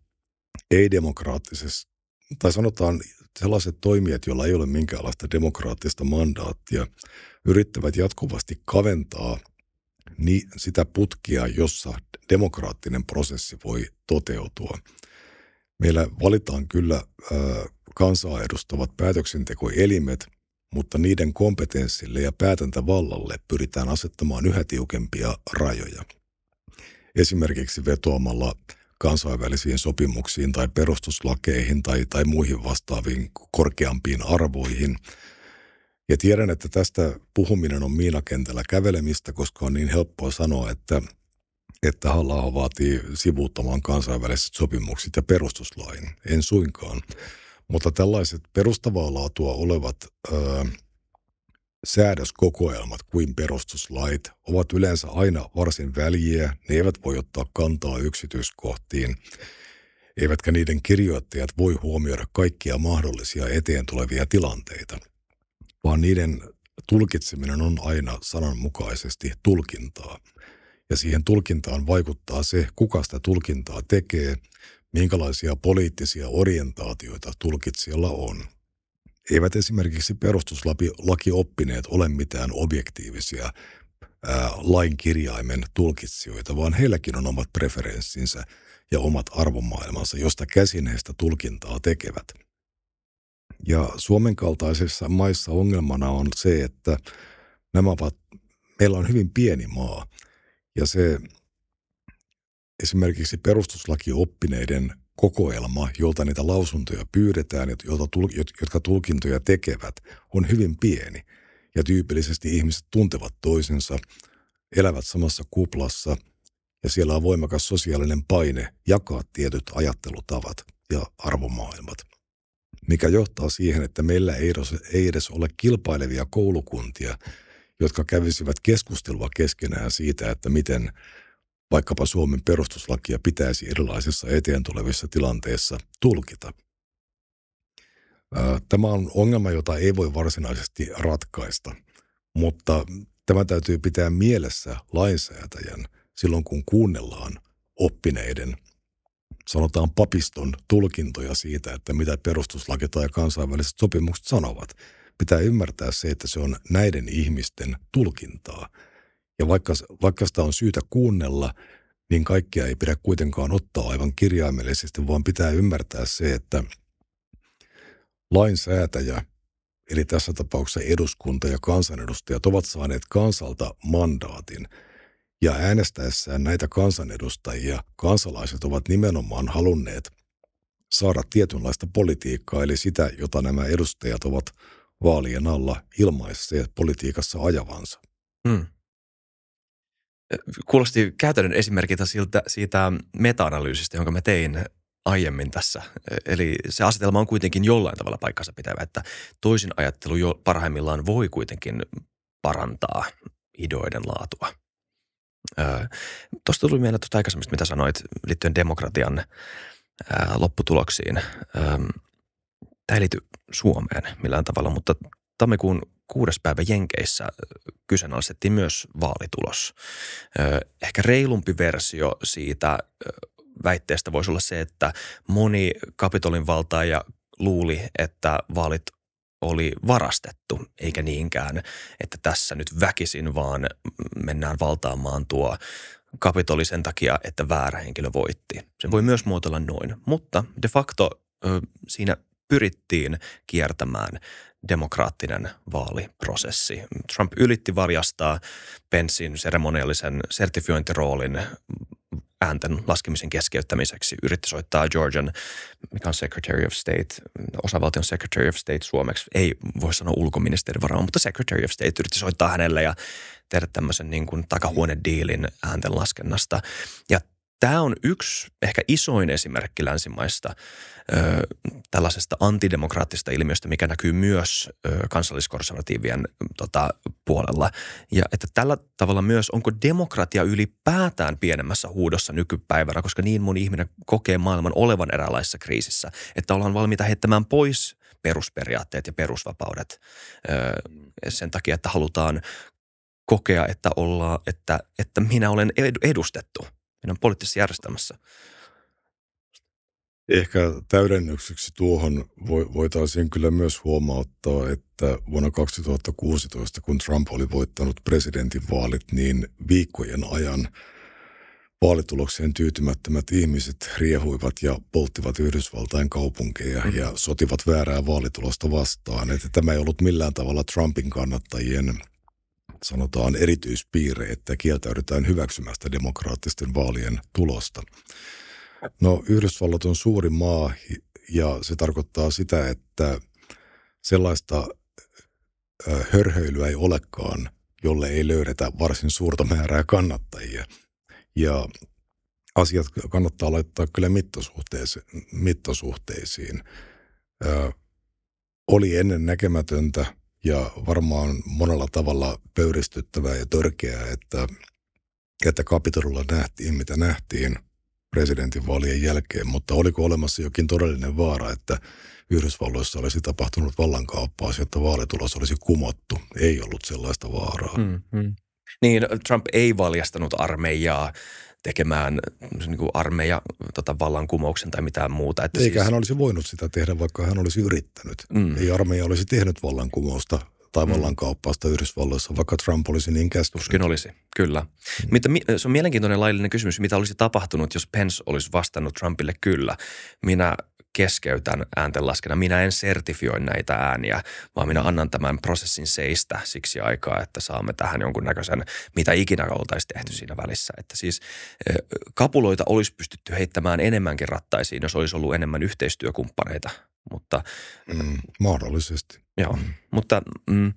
ei-demokraattisessa, tai sanotaan sellaiset toimijat, joilla ei ole minkäänlaista demokraattista mandaattia, yrittävät jatkuvasti kaventaa sitä putkia, jossa demokraattinen prosessi voi toteutua. Meillä valitaan kyllä kansaa edustavat päätöksentekoelimet, mutta niiden kompetenssille ja päätäntävallalle pyritään asettamaan yhä tiukempia rajoja esimerkiksi vetoamalla kansainvälisiin sopimuksiin tai perustuslakeihin tai, tai muihin vastaaviin korkeampiin arvoihin. Ja tiedän, että tästä puhuminen on miinakentällä kävelemistä, koska on niin helppoa sanoa, että, että halla vaatii sivuuttamaan kansainväliset sopimukset ja perustuslain. En suinkaan. Mutta tällaiset perustavaa laatua olevat... Öö, säädöskokoelmat kuin perustuslait ovat yleensä aina varsin väljiä, ne eivät voi ottaa kantaa yksityiskohtiin, eivätkä niiden kirjoittajat voi huomioida kaikkia mahdollisia eteen tulevia tilanteita, vaan niiden tulkitseminen on aina sananmukaisesti tulkintaa. Ja siihen tulkintaan vaikuttaa se, kuka sitä tulkintaa tekee, minkälaisia poliittisia orientaatioita tulkitsijalla on eivät esimerkiksi perustuslakioppineet ole mitään objektiivisia ää, lain kirjaimen tulkitsijoita, vaan heilläkin on omat preferenssinsä ja omat arvomaailmansa, josta käsin heistä tulkintaa tekevät. Ja Suomen kaltaisissa maissa ongelmana on se, että nämä ovat, meillä on hyvin pieni maa ja se esimerkiksi perustuslakioppineiden kokoelma, jolta niitä lausuntoja pyydetään, jotka tulkintoja tekevät, on hyvin pieni. Ja tyypillisesti ihmiset tuntevat toisensa, elävät samassa kuplassa ja siellä on voimakas sosiaalinen paine jakaa tietyt ajattelutavat ja arvomaailmat. Mikä johtaa siihen, että meillä ei edes ole kilpailevia koulukuntia, jotka kävisivät keskustelua keskenään siitä, että miten vaikkapa Suomen perustuslakia pitäisi erilaisissa eteen tulevissa tilanteissa tulkita. Tämä on ongelma, jota ei voi varsinaisesti ratkaista, mutta tämä täytyy pitää mielessä lainsäätäjän silloin, kun kuunnellaan oppineiden, sanotaan papiston tulkintoja siitä, että mitä perustuslaki tai kansainväliset sopimukset sanovat. Pitää ymmärtää se, että se on näiden ihmisten tulkintaa – ja vaikka, vaikka sitä on syytä kuunnella, niin kaikkia ei pidä kuitenkaan ottaa aivan kirjaimellisesti, vaan pitää ymmärtää se, että lainsäätäjä, eli tässä tapauksessa eduskunta ja kansanedustajat ovat saaneet kansalta mandaatin. Ja äänestäessään näitä kansanedustajia kansalaiset ovat nimenomaan halunneet saada tietynlaista politiikkaa, eli sitä, jota nämä edustajat ovat vaalien alla ilmaisseet politiikassa ajavansa. Hmm. Kuulosti käytännön esimerkiltä siltä, siitä meta-analyysistä, jonka mä tein aiemmin tässä. Eli se asetelma on kuitenkin jollain tavalla paikkansa pitävä, että toisin ajattelu jo parhaimmillaan voi kuitenkin parantaa ideoiden laatua. Tuosta tuli mieleen tuosta aikaisemmista, mitä sanoit liittyen demokratian lopputuloksiin. Tämä ei liity Suomeen millään tavalla, mutta tammikuun kuudes päivä Jenkeissä kyseenalaistettiin myös vaalitulos. Ehkä reilumpi versio siitä väitteestä voisi olla se, että moni kapitolin valtaaja luuli, että vaalit oli varastettu, eikä niinkään, että tässä nyt väkisin vaan mennään valtaamaan tuo kapitoli sen takia, että väärä henkilö voitti. Se voi myös muotoilla noin, mutta de facto siinä pyrittiin kiertämään demokraattinen vaaliprosessi. Trump ylitti valjastaa Pensin seremoniallisen sertifiointiroolin äänten laskemisen keskeyttämiseksi. Yritti soittaa Georgian, mikä on Secretary of State, osavaltion Secretary of State suomeksi. Ei voi sanoa ulkoministeri varmaan, mutta Secretary of State yritti soittaa hänelle ja tehdä tämmöisen niin kuin takahuonediilin äänten laskennasta. Ja Tämä on yksi ehkä isoin esimerkki länsimaista ö, tällaisesta antidemokraattisesta ilmiöstä, mikä näkyy myös ö, kansalliskonservatiivien tota, puolella. Ja että tällä tavalla myös, onko demokratia ylipäätään pienemmässä huudossa nykypäivänä, koska niin moni ihminen kokee maailman olevan eräänlaisessa kriisissä, että ollaan valmiita heittämään pois perusperiaatteet ja perusvapaudet ö, sen takia, että halutaan kokea, että, ollaan, että, että minä olen edustettu – meidän poliittisessa järjestelmässä. Ehkä täydennykseksi tuohon voitaisiin kyllä myös huomauttaa, että vuonna 2016, kun Trump oli voittanut presidentinvaalit, niin viikkojen ajan vaalitulokseen tyytymättömät ihmiset riehuivat ja polttivat Yhdysvaltain kaupunkeja mm. ja sotivat väärää vaalitulosta vastaan. Että tämä ei ollut millään tavalla Trumpin kannattajien sanotaan erityispiirre, että kieltäydytään hyväksymästä demokraattisten vaalien tulosta. No Yhdysvallat on suuri maa ja se tarkoittaa sitä, että sellaista hörhöilyä ei olekaan, jolle ei löydetä varsin suurta määrää kannattajia. Ja asiat kannattaa laittaa kyllä mittasuhteisiin. Ö, oli ennen näkemätöntä ja varmaan monella tavalla pöyristyttävää ja törkeää, että, että Kapitolilla nähtiin, mitä nähtiin presidentinvaalien jälkeen, mutta oliko olemassa jokin todellinen vaara, että Yhdysvalloissa olisi tapahtunut vallankaappaus, jotta vaalitulos olisi kumottu. Ei ollut sellaista vaaraa. Mm-hmm. Niin, Trump ei valjastanut armeijaa tekemään niin kuin armeija tota, vallankumouksen tai mitään muuta. Että Eikä siis... hän olisi voinut sitä tehdä, vaikka hän olisi yrittänyt. Mm. Ei armeija olisi tehnyt vallankumousta tai mm. vallankauppausta Yhdysvalloissa, vaikka Trump olisi niin käskynyt. Tuskin olisi, kyllä. Mm. Mitä, se on mielenkiintoinen laillinen kysymys, mitä olisi tapahtunut, jos Pence olisi vastannut Trumpille kyllä. Minä keskeytän ääntenlaskena. Minä en sertifioi näitä ääniä, vaan minä annan tämän prosessin seistä siksi aikaa, että saamme tähän jonkunnäköisen, mitä ikinä oltaisiin tehty siinä välissä. Että siis kapuloita olisi pystytty heittämään enemmänkin rattaisiin, jos olisi ollut enemmän yhteistyökumppaneita. Mutta, mm, mahdollisesti. Joo, mm. mutta mm,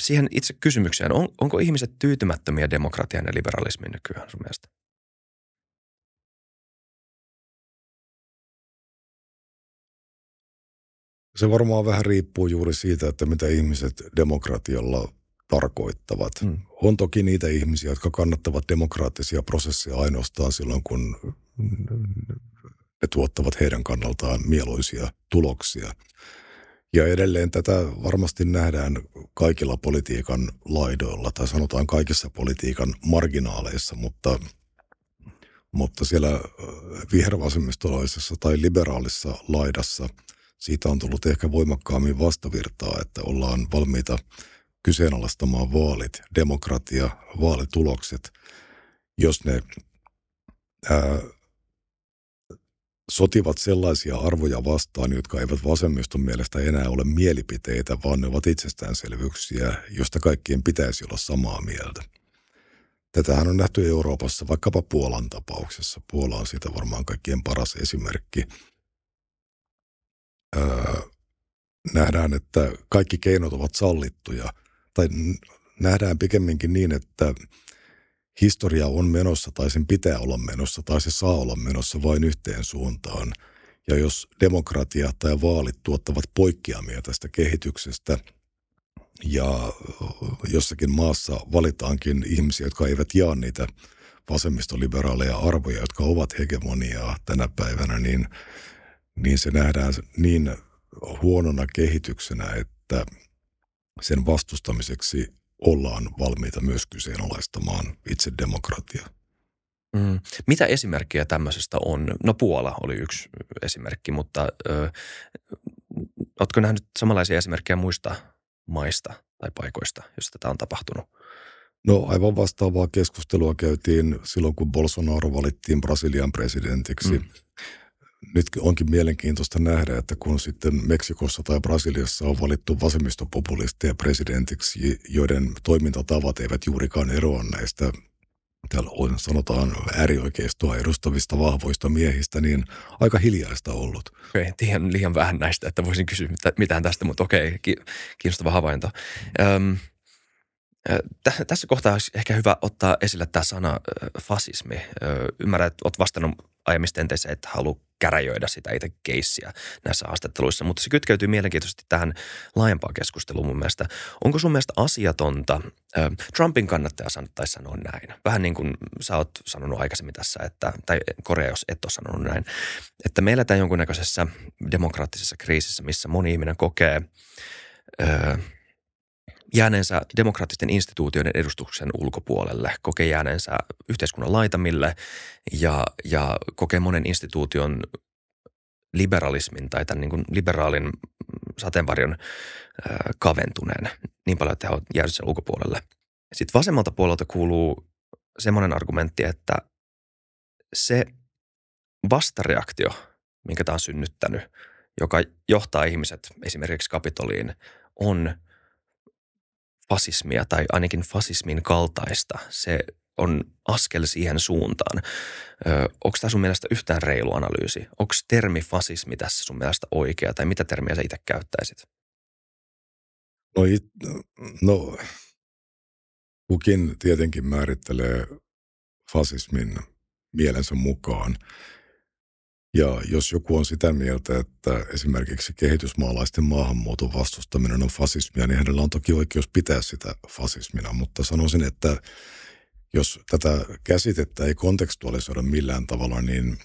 siihen itse kysymykseen, on, onko ihmiset tyytymättömiä demokratian ja liberalismin nykyään sun mielestä? Se varmaan vähän riippuu juuri siitä, että mitä ihmiset demokratialla tarkoittavat. Hmm. On toki niitä ihmisiä, jotka kannattavat demokraattisia prosesseja ainoastaan silloin, kun ne tuottavat heidän kannaltaan mieluisia tuloksia. Ja edelleen tätä varmasti nähdään kaikilla politiikan laidoilla, tai sanotaan kaikissa politiikan marginaaleissa, mutta, mutta siellä vihervasemmistolaisessa tai liberaalissa laidassa – siitä on tullut ehkä voimakkaammin vastavirtaa, että ollaan valmiita kyseenalaistamaan vaalit, demokratia, vaalitulokset, jos ne ää, sotivat sellaisia arvoja vastaan, jotka eivät vasemmiston mielestä enää ole mielipiteitä, vaan ne ovat itsestäänselvyyksiä, josta kaikkien pitäisi olla samaa mieltä. Tätähän on nähty Euroopassa vaikkapa Puolan tapauksessa. Puola on siitä varmaan kaikkien paras esimerkki – ää, nähdään, että kaikki keinot ovat sallittuja. Tai nähdään pikemminkin niin, että historia on menossa tai sen pitää olla menossa tai se saa olla menossa vain yhteen suuntaan. Ja jos demokratia tai vaalit tuottavat poikkeamia tästä kehityksestä ja jossakin maassa valitaankin ihmisiä, jotka eivät jaa niitä vasemmistoliberaaleja arvoja, jotka ovat hegemoniaa tänä päivänä, niin, niin se nähdään niin huonona kehityksenä, että sen vastustamiseksi ollaan valmiita myös kyseenalaistamaan itse demokratia. Mm. Mitä esimerkkejä tämmöisestä on? No Puola oli yksi esimerkki, mutta ö, oletko nähnyt samanlaisia esimerkkejä muista maista tai paikoista, joissa tätä on tapahtunut? No aivan vastaavaa keskustelua käytiin silloin, kun Bolsonaro valittiin Brasilian presidentiksi. Mm nyt onkin mielenkiintoista nähdä, että kun sitten Meksikossa tai Brasiliassa on valittu vasemmistopopulisteja presidentiksi, joiden toimintatavat eivät juurikaan eroa näistä täällä on, sanotaan äärioikeistoa edustavista vahvoista miehistä, niin aika hiljaista ollut. Okei, tiedän liian vähän näistä, että voisin kysyä mitään tästä, mutta okei, kiinnostava havainto. Öm, tässä kohtaa olisi ehkä hyvä ottaa esille tämä sana fasismi. Ymmärrän, että olet vastannut aiemmissa tenteissä, että haluaa käräjöidä sitä itse keissiä näissä haastatteluissa, mutta se kytkeytyy mielenkiintoisesti tähän laajempaan keskusteluun mun mielestä. Onko sun mielestä asiatonta, Trumpin kannattaja taisi sanoa näin, vähän niin kuin sä oot sanonut aikaisemmin tässä, että, tai Korea, jos et ole sanonut näin, että me eletään jonkunnäköisessä demokraattisessa kriisissä, missä moni ihminen kokee jääneensä demokraattisten instituutioiden edustuksen ulkopuolelle, kokee jääneensä yhteiskunnan laitamille ja, ja kokee monen instituution liberalismin tai tämän niin kuin liberaalin sateenvarjon äh, kaventuneen niin paljon, että he ovat jääneet sen ulkopuolelle. Sitten vasemmalta puolelta kuuluu semmoinen argumentti, että se vastareaktio, minkä tämä on synnyttänyt, joka johtaa ihmiset esimerkiksi kapitoliin, on fasismia tai ainakin fasismin kaltaista. Se on askel siihen suuntaan. Onko tämä sun mielestä yhtään reilu analyysi? Onko termi fasismi tässä sun mielestä oikea tai mitä termiä sä itse käyttäisit? No, it, no kukin tietenkin määrittelee fasismin mielensä mukaan. Ja jos joku on sitä mieltä, että esimerkiksi kehitysmaalaisten maahanmuuton vastustaminen on fasismia, niin hänellä on toki oikeus pitää sitä fasismina. Mutta sanoisin, että jos tätä käsitettä ei kontekstualisoida millään tavalla, niin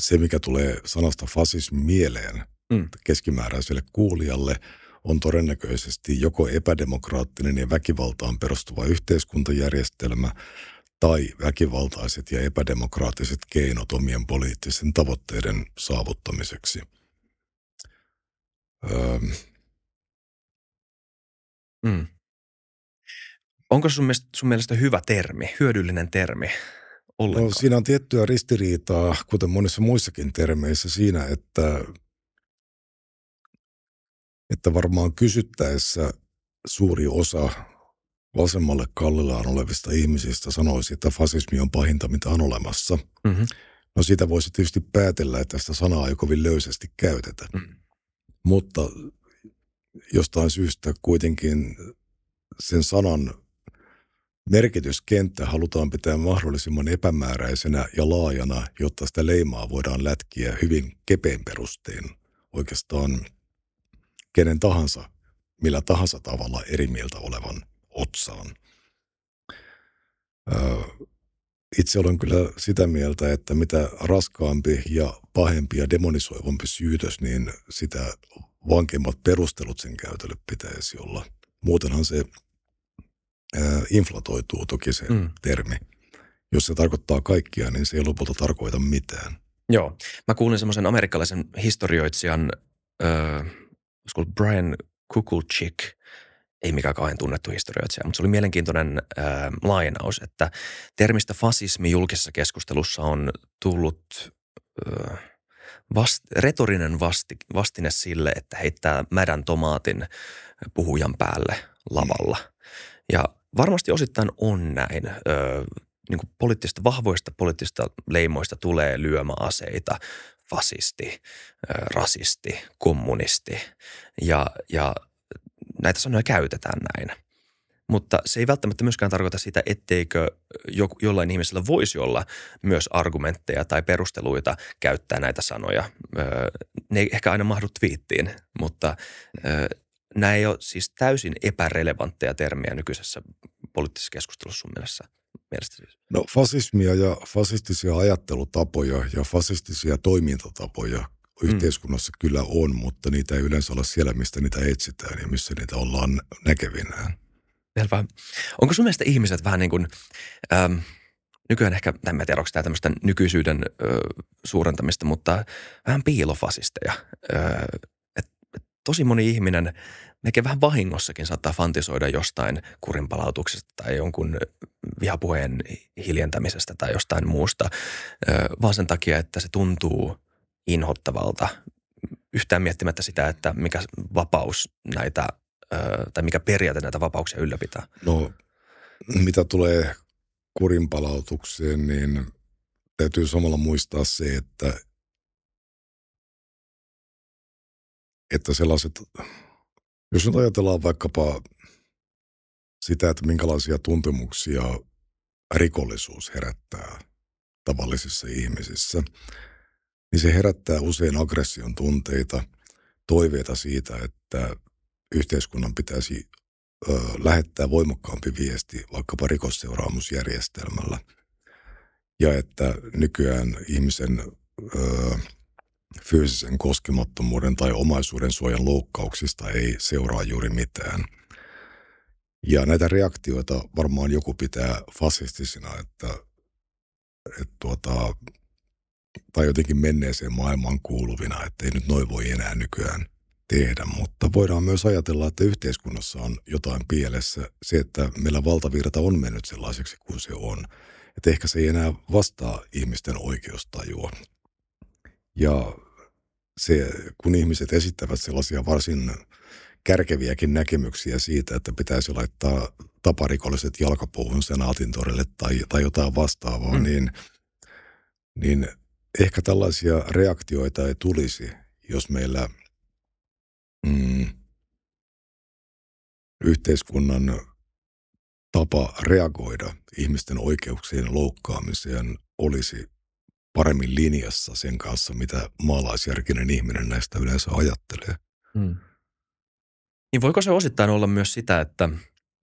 se, mikä tulee sanasta fasismi mieleen mm. keskimääräiselle kuulijalle, on todennäköisesti joko epädemokraattinen ja väkivaltaan perustuva yhteiskuntajärjestelmä – tai väkivaltaiset ja epädemokraattiset keinot omien poliittisen tavoitteiden saavuttamiseksi. Öö. Mm. Onko sun mielestä, sun mielestä hyvä termi, hyödyllinen termi ollenkaan? No, siinä on tiettyä ristiriitaa, kuten monissa muissakin termeissä, siinä, että, että varmaan kysyttäessä suuri osa vasemmalle kallellaan olevista ihmisistä sanoisi, että fasismi on pahinta, mitä on olemassa. Mm-hmm. No siitä voisi tietysti päätellä, että sitä sanaa ei kovin löysästi käytetä. Mm. Mutta jostain syystä kuitenkin sen sanan merkityskenttä halutaan pitää mahdollisimman epämääräisenä ja laajana, jotta sitä leimaa voidaan lätkiä hyvin kepein perustein oikeastaan kenen tahansa, millä tahansa tavalla eri mieltä olevan otsaan. Itse olen kyllä sitä mieltä, että mitä raskaampi ja pahempi ja demonisoivampi syytös, niin sitä vankemmat perustelut sen käytölle pitäisi olla. Muutenhan se inflatoituu toki se mm. termi. Jos se tarkoittaa kaikkia, niin se ei lopulta tarkoita mitään. Joo. Mä kuulin semmoisen amerikkalaisen historioitsijan, äh, Brian Kukulchik, ei mikään kauhean tunnettu historioitsija, mutta se oli mielenkiintoinen äh, lainaus, että termistä fasismi julkisessa keskustelussa on tullut äh, vast, retorinen vasti, vastine sille, että heittää mädän tomaatin puhujan päälle lavalla. Ja varmasti osittain on näin. Ö, niin kuin poliittista, vahvoista poliittisista leimoista tulee lyömäaseita, fasisti, rasisti, kommunisti ja, ja näitä sanoja käytetään näin. Mutta se ei välttämättä myöskään tarkoita sitä, etteikö jo, jollain ihmisellä voisi olla myös argumentteja tai perusteluita käyttää näitä sanoja. Ne ei ehkä aina mahdu twiittiin, mutta nämä ei ole siis täysin epärelevantteja termiä nykyisessä poliittisessa keskustelussa sun mielessä. Siis. No fasismia ja fasistisia ajattelutapoja ja fasistisia toimintatapoja mm. yhteiskunnassa kyllä on, mutta niitä ei yleensä ole siellä, mistä niitä etsitään ja missä niitä ollaan näkevinään. Selvä. Onko sun mielestä ihmiset vähän niin kuin, ähm, nykyään ehkä, en tiedä, onko tämä tämmöistä nykyisyyden äh, suurentamista, mutta vähän piilofasisteja. Äh, et, et tosi moni ihminen melkein vähän vahingossakin saattaa fantisoida jostain kurinpalautuksesta tai jonkun vihapuheen hiljentämisestä tai jostain muusta, äh, vaan sen takia, että se tuntuu inhottavalta yhtään miettimättä sitä, että mikä vapaus näitä tai mikä periaate näitä vapauksia ylläpitää? No, mitä tulee kurinpalautukseen, niin täytyy samalla muistaa se, että, että sellaiset, jos nyt ajatellaan vaikkapa sitä, että minkälaisia tuntemuksia rikollisuus herättää tavallisissa ihmisissä, niin se herättää usein aggression tunteita, toiveita siitä, että yhteiskunnan pitäisi ö, lähettää voimakkaampi viesti vaikkapa rikosseuraamusjärjestelmällä. Ja että nykyään ihmisen ö, fyysisen koskemattomuuden tai omaisuuden suojan loukkauksista ei seuraa juuri mitään. Ja näitä reaktioita varmaan joku pitää fasistisina, että, että tuota, tai jotenkin menneeseen maailman kuuluvina, että ei nyt noin voi enää nykyään – tehdä, mutta voidaan myös ajatella, että yhteiskunnassa on jotain pielessä. Se, että meillä valtavirta on mennyt sellaiseksi kuin se on. Että ehkä se ei enää vastaa ihmisten oikeustajua. Ja se, kun ihmiset esittävät sellaisia varsin kärkeviäkin näkemyksiä siitä, että pitäisi laittaa taparikolliset jalkapuuhun senaatin torille tai, tai jotain vastaavaa, mm. niin, niin ehkä tällaisia reaktioita ei tulisi, jos meillä – mm, yhteiskunnan tapa reagoida ihmisten oikeuksien loukkaamiseen olisi paremmin linjassa sen kanssa, mitä maalaisjärkinen ihminen näistä yleensä ajattelee. Hmm. Niin voiko se osittain olla myös sitä, että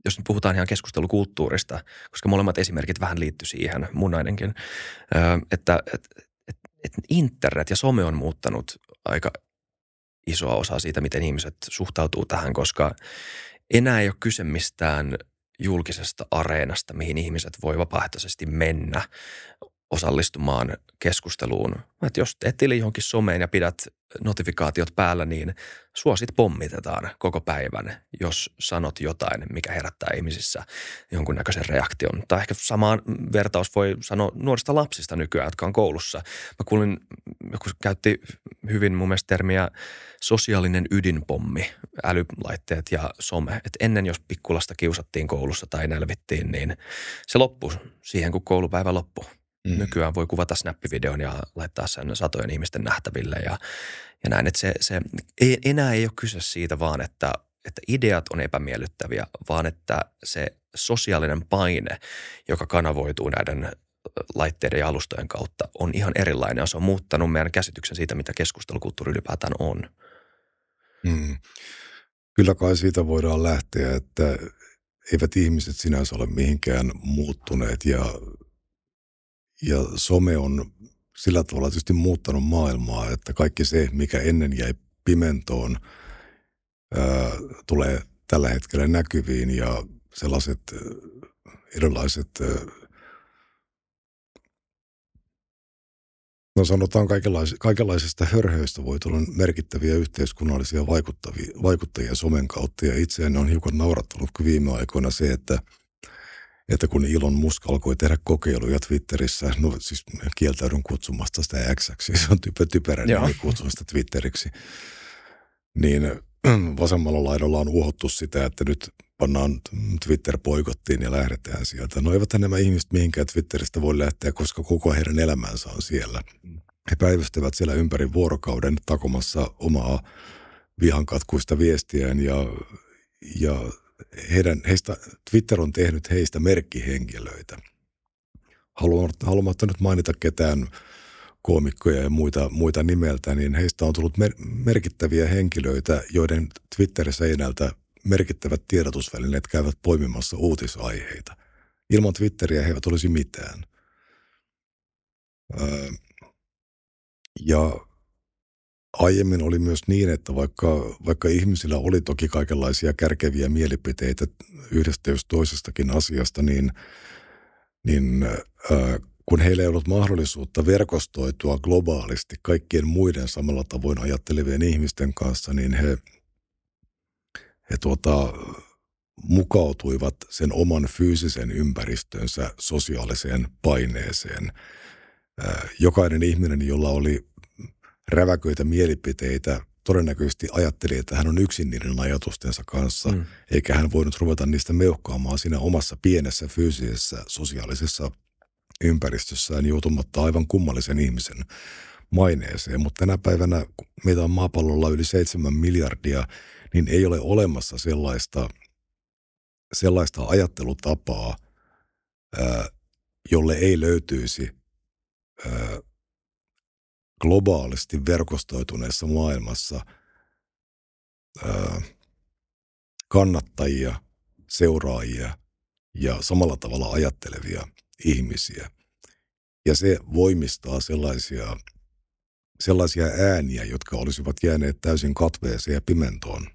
jos nyt puhutaan ihan keskustelukulttuurista, koska molemmat esimerkit vähän liittyy siihen, mun ainakin, että, että, että, internet ja some on muuttanut aika isoa osaa siitä, miten ihmiset suhtautuu tähän, koska enää ei ole kyse mistään julkisesta areenasta, mihin ihmiset voi vapaaehtoisesti mennä osallistumaan keskusteluun. Että jos teet tili johonkin someen ja pidät notifikaatiot päällä, niin suosit pommitetaan koko päivän, jos sanot jotain, mikä herättää ihmisissä jonkunnäköisen reaktion. Tai ehkä samaan vertaus voi sanoa nuorista lapsista nykyään, jotka on koulussa. Mä kuulin, joku käytti hyvin mun mielestä termiä sosiaalinen ydinpommi, älylaitteet ja some. Et ennen jos pikkulasta kiusattiin koulussa tai nälvittiin, niin se loppui siihen, kun koulupäivä loppui. Mm. Nykyään voi kuvata snappivideon ja laittaa sen satojen ihmisten nähtäville ja, ja näin. Että se, se ei, enää ei ole kyse siitä vaan, että, että ideat on epämiellyttäviä, vaan että se sosiaalinen paine, joka kanavoituu näiden laitteiden ja alustojen kautta, on ihan erilainen ja se on muuttanut meidän käsityksen siitä, mitä keskustelukulttuuri ylipäätään on. Mm. Kyllä kai siitä voidaan lähteä, että eivät ihmiset sinänsä ole mihinkään muuttuneet ja ja some on sillä tavalla tietysti muuttanut maailmaa, että kaikki se, mikä ennen jäi pimentoon, ää, tulee tällä hetkellä näkyviin ja sellaiset erilaiset, no sanotaan kaikenlaisista hörhöistä voi tulla merkittäviä yhteiskunnallisia vaikuttajia somen kautta. Ja itseäni on hiukan naurattanut kuin viime aikoina se, että – että kun Ilon Musk alkoi tehdä kokeiluja Twitterissä, no siis kieltäydyn kutsumasta sitä x se on typä, typerä nimi kutsumasta Twitteriksi, niin vasemmalla laidalla on uhoittu sitä, että nyt pannaan Twitter poikottiin ja lähdetään sieltä. No eivät nämä ihmiset mihinkään Twitteristä voi lähteä, koska koko heidän elämänsä on siellä. he päivystävät siellä ympäri vuorokauden takomassa omaa vihankatkuista viestiään ja, ja heidän, heistä, Twitter on tehnyt heistä merkkihenkilöitä. Haluamatta nyt mainita ketään koomikkoja ja muita, muita nimeltä, niin heistä on tullut mer- merkittäviä henkilöitä, joiden Twitter-seinältä merkittävät tiedotusvälineet käyvät poimimassa uutisaiheita. Ilman Twitteriä he eivät olisi mitään. Öö, ja aiemmin oli myös niin, että vaikka, vaikka ihmisillä oli toki kaikenlaisia kärkeviä mielipiteitä yhdestä jos toisestakin asiasta, niin, niin ää, kun heillä ei ollut mahdollisuutta verkostoitua globaalisti kaikkien muiden samalla tavoin ajattelevien ihmisten kanssa, niin he, he tuota, mukautuivat sen oman fyysisen ympäristönsä sosiaaliseen paineeseen. Jokainen ihminen, jolla oli räväköitä mielipiteitä, todennäköisesti ajatteli, että hän on yksin niiden ajatustensa kanssa, mm. eikä hän voinut ruveta niistä meuhkaamaan siinä omassa pienessä fyysisessä sosiaalisessa ympäristössään joutumatta aivan kummallisen ihmisen maineeseen. Mutta tänä päivänä, kun meitä on maapallolla yli seitsemän miljardia, niin ei ole olemassa sellaista, sellaista ajattelutapaa, ää, jolle ei löytyisi ää, globaalisti verkostoituneessa maailmassa ää, kannattajia, seuraajia ja samalla tavalla ajattelevia ihmisiä. Ja se voimistaa sellaisia, sellaisia ääniä, jotka olisivat jääneet täysin katveeseen ja pimentoon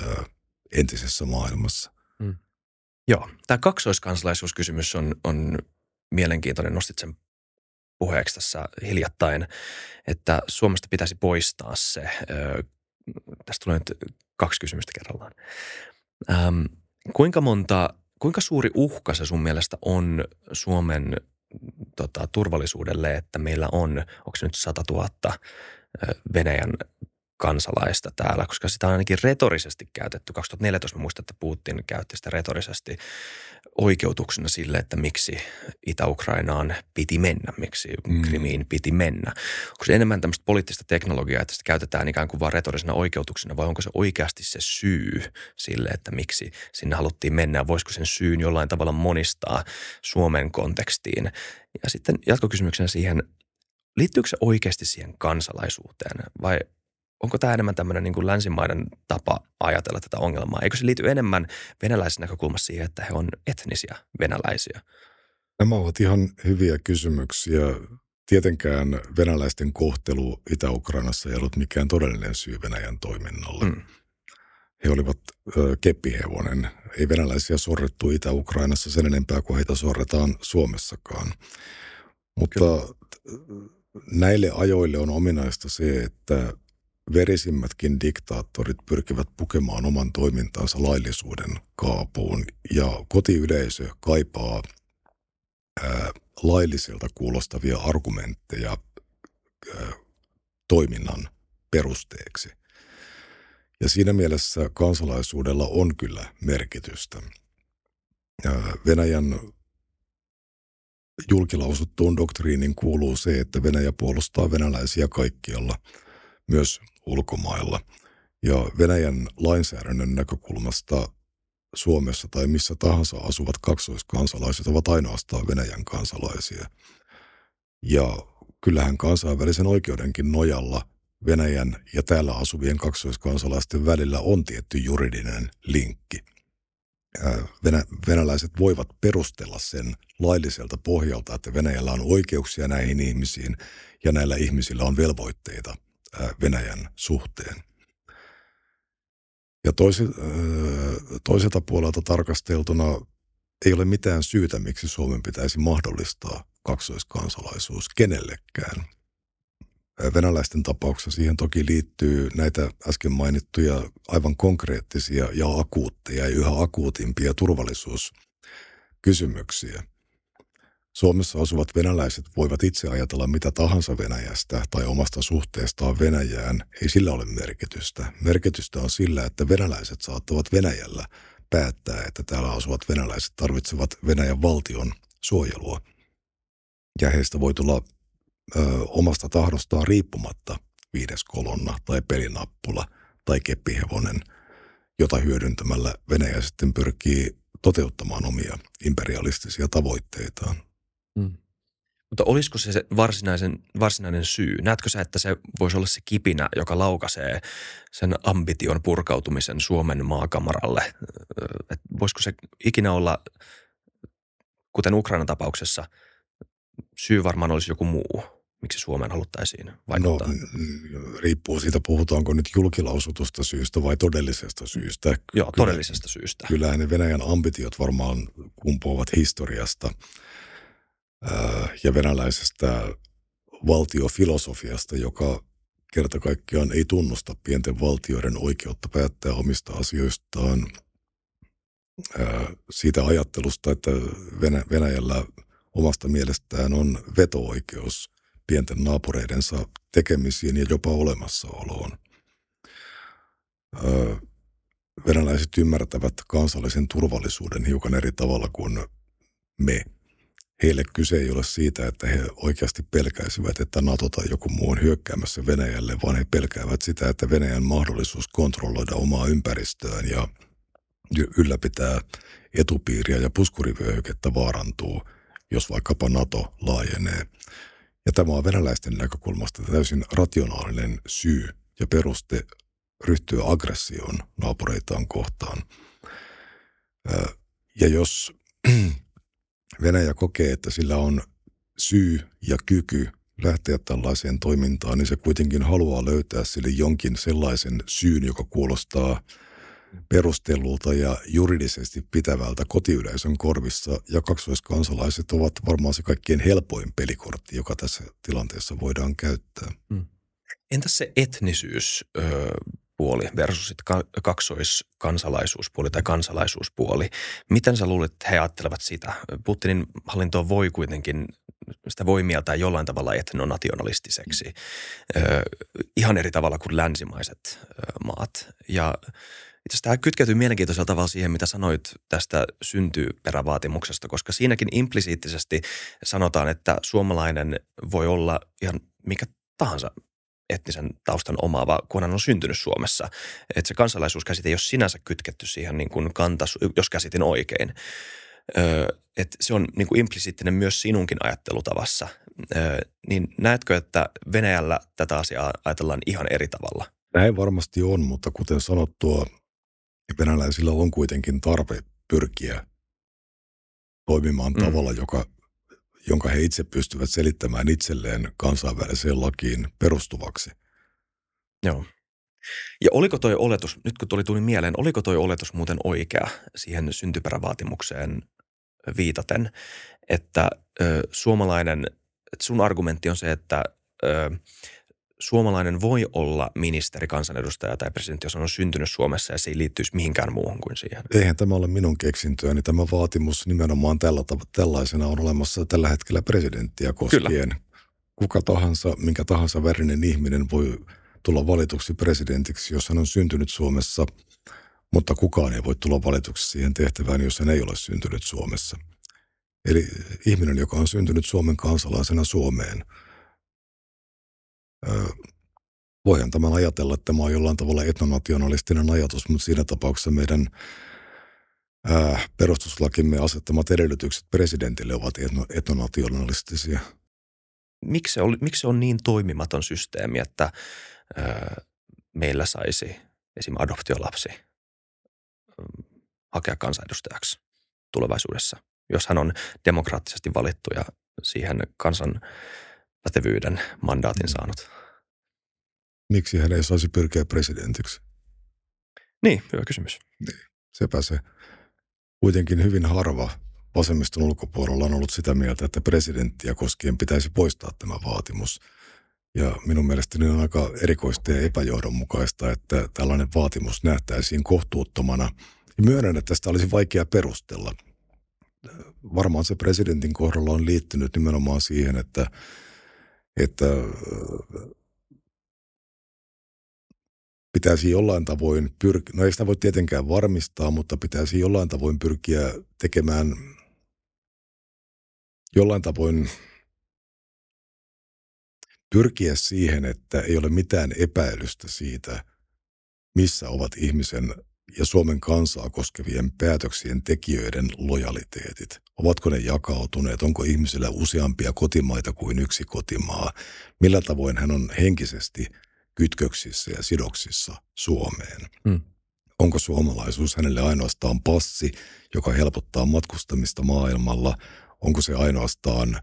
ää, entisessä maailmassa. Mm. Joo, tämä kaksoiskansalaisuuskysymys on, on mielenkiintoinen. Nostit sen puheeksi tässä hiljattain, että Suomesta pitäisi poistaa se. Tästä tulee nyt kaksi kysymystä kerrallaan. Ähm, kuinka monta, kuinka suuri uhka se sun mielestä on Suomen tota, turvallisuudelle, että meillä on, onko se nyt 100 000 Venäjän kansalaista täällä, koska sitä on ainakin retorisesti käytetty. 2014 mä muistan, että Putin käytti sitä retorisesti oikeutuksena sille, että miksi Itä-Ukrainaan piti mennä, miksi mm. Krimiin piti mennä. Onko se enemmän tämmöistä poliittista teknologiaa, että sitä käytetään ikään kuin vain retorisena oikeutuksena vai onko se oikeasti se syy sille, että miksi sinne haluttiin mennä? Voisiko sen syyn jollain tavalla monistaa Suomen kontekstiin? Ja sitten jatkokysymyksenä siihen, liittyykö se oikeasti siihen kansalaisuuteen vai onko tämä enemmän tämmöinen niin kuin länsimaiden tapa ajatella tätä ongelmaa? Eikö se liity enemmän venäläisen näkökulmassa siihen, että he on etnisiä venäläisiä? Nämä ovat ihan hyviä kysymyksiä. Tietenkään venäläisten kohtelu Itä-Ukrainassa ei ollut mikään todellinen syy Venäjän toiminnalle. Mm. He olivat ö, keppihevonen. Ei venäläisiä sorrettu Itä-Ukrainassa sen enempää kuin heitä sorretaan Suomessakaan. Mutta Kyllä. näille ajoille on ominaista se, että verisimmätkin diktaattorit pyrkivät pukemaan oman toimintansa laillisuuden kaapuun ja kotiyleisö kaipaa ää, lailliselta kuulostavia argumentteja ää, toiminnan perusteeksi. Ja siinä mielessä kansalaisuudella on kyllä merkitystä. Ää, Venäjän julkilausuttuun doktriinin kuuluu se, että Venäjä puolustaa venäläisiä kaikkialla – myös ulkomailla. Ja Venäjän lainsäädännön näkökulmasta Suomessa tai missä tahansa asuvat kaksoiskansalaiset ovat ainoastaan Venäjän kansalaisia. Ja kyllähän kansainvälisen oikeudenkin nojalla Venäjän ja täällä asuvien kaksoiskansalaisten välillä on tietty juridinen linkki. Venä, venäläiset voivat perustella sen lailliselta pohjalta, että Venäjällä on oikeuksia näihin ihmisiin ja näillä ihmisillä on velvoitteita – Venäjän suhteen. Ja toiselta puolelta tarkasteltuna ei ole mitään syytä, miksi Suomen pitäisi mahdollistaa kaksoiskansalaisuus kenellekään. Venäläisten tapauksessa siihen toki liittyy näitä äsken mainittuja aivan konkreettisia ja akuutteja ja yhä akuutimpia turvallisuuskysymyksiä. Suomessa asuvat venäläiset voivat itse ajatella mitä tahansa Venäjästä tai omasta suhteestaan Venäjään. Ei sillä ole merkitystä. Merkitystä on sillä, että venäläiset saattavat Venäjällä päättää, että täällä asuvat venäläiset tarvitsevat Venäjän valtion suojelua. Ja heistä voi tulla ö, omasta tahdostaan riippumatta viides kolonna tai pelinappula tai keppihevonen, jota hyödyntämällä Venäjä sitten pyrkii toteuttamaan omia imperialistisia tavoitteitaan. Hmm. Mutta olisiko se, se varsinaisen, varsinainen syy? Näetkö sä, että se voisi olla se kipinä, joka laukaisee sen ambition purkautumisen Suomen maakamaralle? Et voisiko se ikinä olla, kuten Ukrainan tapauksessa, syy varmaan olisi joku muu? Miksi Suomeen haluttaisiin vaikuttaa? No, riippuu siitä, puhutaanko nyt julkilausutusta syystä vai todellisesta syystä. Joo, kyllä, todellisesta syystä. Kyllähän ne Venäjän ambitiot varmaan kumpuavat historiasta – ja venäläisestä valtiofilosofiasta, joka kerta kaikkiaan ei tunnusta pienten valtioiden oikeutta päättää omista asioistaan siitä ajattelusta, että Venäjällä omasta mielestään on veto-oikeus pienten naapureidensa tekemisiin ja jopa olemassaoloon. Venäläiset ymmärtävät kansallisen turvallisuuden hiukan eri tavalla kuin me – heille kyse ei ole siitä, että he oikeasti pelkäisivät, että NATO tai joku muu on hyökkäämässä Venäjälle, vaan he pelkäävät sitä, että Venäjän mahdollisuus kontrolloida omaa ympäristöään ja ylläpitää etupiiriä ja puskurivyöhykettä vaarantuu, jos vaikkapa NATO laajenee. Ja tämä on venäläisten näkökulmasta täysin rationaalinen syy ja peruste ryhtyä aggressioon naapureitaan kohtaan. Ja jos Venäjä kokee, että sillä on syy ja kyky lähteä tällaiseen toimintaan, niin se kuitenkin haluaa löytää sille jonkin sellaisen syyn, joka kuulostaa perustellulta ja juridisesti pitävältä kotiyleisön korvissa. Ja kaksoiskansalaiset ovat varmaan se kaikkien helpoin pelikortti, joka tässä tilanteessa voidaan käyttää. Hmm. Entäs se etnisyys? Öö, puoli versus kaksoiskansalaisuuspuoli tai kansalaisuuspuoli. Miten sä luulet, että he ajattelevat sitä? Putinin hallinto voi kuitenkin, sitä voi mieltää jollain tavalla etnonationalistiseksi, ö, ihan eri tavalla kuin länsimaiset ö, maat. Ja itse asiassa tämä kytkeytyy mielenkiintoisella tavalla siihen, mitä sanoit tästä syntyperävaatimuksesta, koska siinäkin implisiittisesti sanotaan, että suomalainen voi olla ihan mikä tahansa etnisen taustan omaava, kun hän on syntynyt Suomessa. Että se kansalaisuuskäsite ei ole sinänsä kytketty siihen niin kuin kantas, jos käsitin oikein. Öö, että se on niin kuin implisiittinen myös sinunkin ajattelutavassa. Öö, niin näetkö, että Venäjällä tätä asiaa ajatellaan ihan eri tavalla? Näin varmasti on, mutta kuten sanottua, venäläisillä on kuitenkin tarve pyrkiä toimimaan mm. tavalla, joka jonka he itse pystyvät selittämään itselleen kansainväliseen lakiin perustuvaksi. Joo. Ja oliko toi oletus, nyt kun tuli, tuli mieleen, oliko toi oletus muuten oikea siihen syntyperävaatimukseen viitaten, että ö, suomalainen, että sun argumentti on se, että ö, suomalainen voi olla ministeri, kansanedustaja tai presidentti, jos on syntynyt Suomessa ja se ei liittyisi mihinkään muuhun kuin siihen. Eihän tämä ole minun keksintöäni. Tämä vaatimus nimenomaan tällä, tällaisena on olemassa tällä hetkellä presidenttiä koskien. Kyllä. Kuka tahansa, minkä tahansa värinen ihminen voi tulla valituksi presidentiksi, jos hän on syntynyt Suomessa, mutta kukaan ei voi tulla valituksi siihen tehtävään, jos hän ei ole syntynyt Suomessa. Eli ihminen, joka on syntynyt Suomen kansalaisena Suomeen – voihan tämän ajatella, että tämä on jollain tavalla etnonationalistinen ajatus, mutta siinä tapauksessa meidän perustuslakimme asettamat edellytykset presidentille ovat etno, etnonationalistisia. Miksi se, oli, miksi se on niin toimimaton systeemi, että ää, meillä saisi esim. adoptiolapsi hakea kansanedustajaksi tulevaisuudessa, jos hän on demokraattisesti valittu ja siihen kansan pätevyyden mandaatin mm. saanut. Miksi hän ei saisi pyrkiä presidentiksi? Niin, hyvä kysymys. Niin, sepä se. Kuitenkin hyvin harva vasemmiston ulkopuolella on ollut sitä mieltä, että presidenttiä koskien pitäisi poistaa tämä vaatimus. Ja minun mielestäni on aika erikoista ja epäjohdonmukaista, että tällainen vaatimus nähtäisiin kohtuuttomana. Ja myönnän, että tästä olisi vaikea perustella. Varmaan se presidentin kohdalla on liittynyt nimenomaan siihen, että että pitäisi jollain tavoin pyrkiä, no ei sitä voi tietenkään varmistaa, mutta pitäisi jollain tavoin pyrkiä tekemään jollain tavoin pyrkiä siihen, että ei ole mitään epäilystä siitä, missä ovat ihmisen ja Suomen kansaa koskevien päätöksien tekijöiden lojaliteetit. Ovatko ne jakautuneet? Onko ihmisillä useampia kotimaita kuin yksi kotimaa? Millä tavoin hän on henkisesti kytköksissä ja sidoksissa Suomeen? Mm. Onko suomalaisuus hänelle ainoastaan passi, joka helpottaa matkustamista maailmalla? Onko se ainoastaan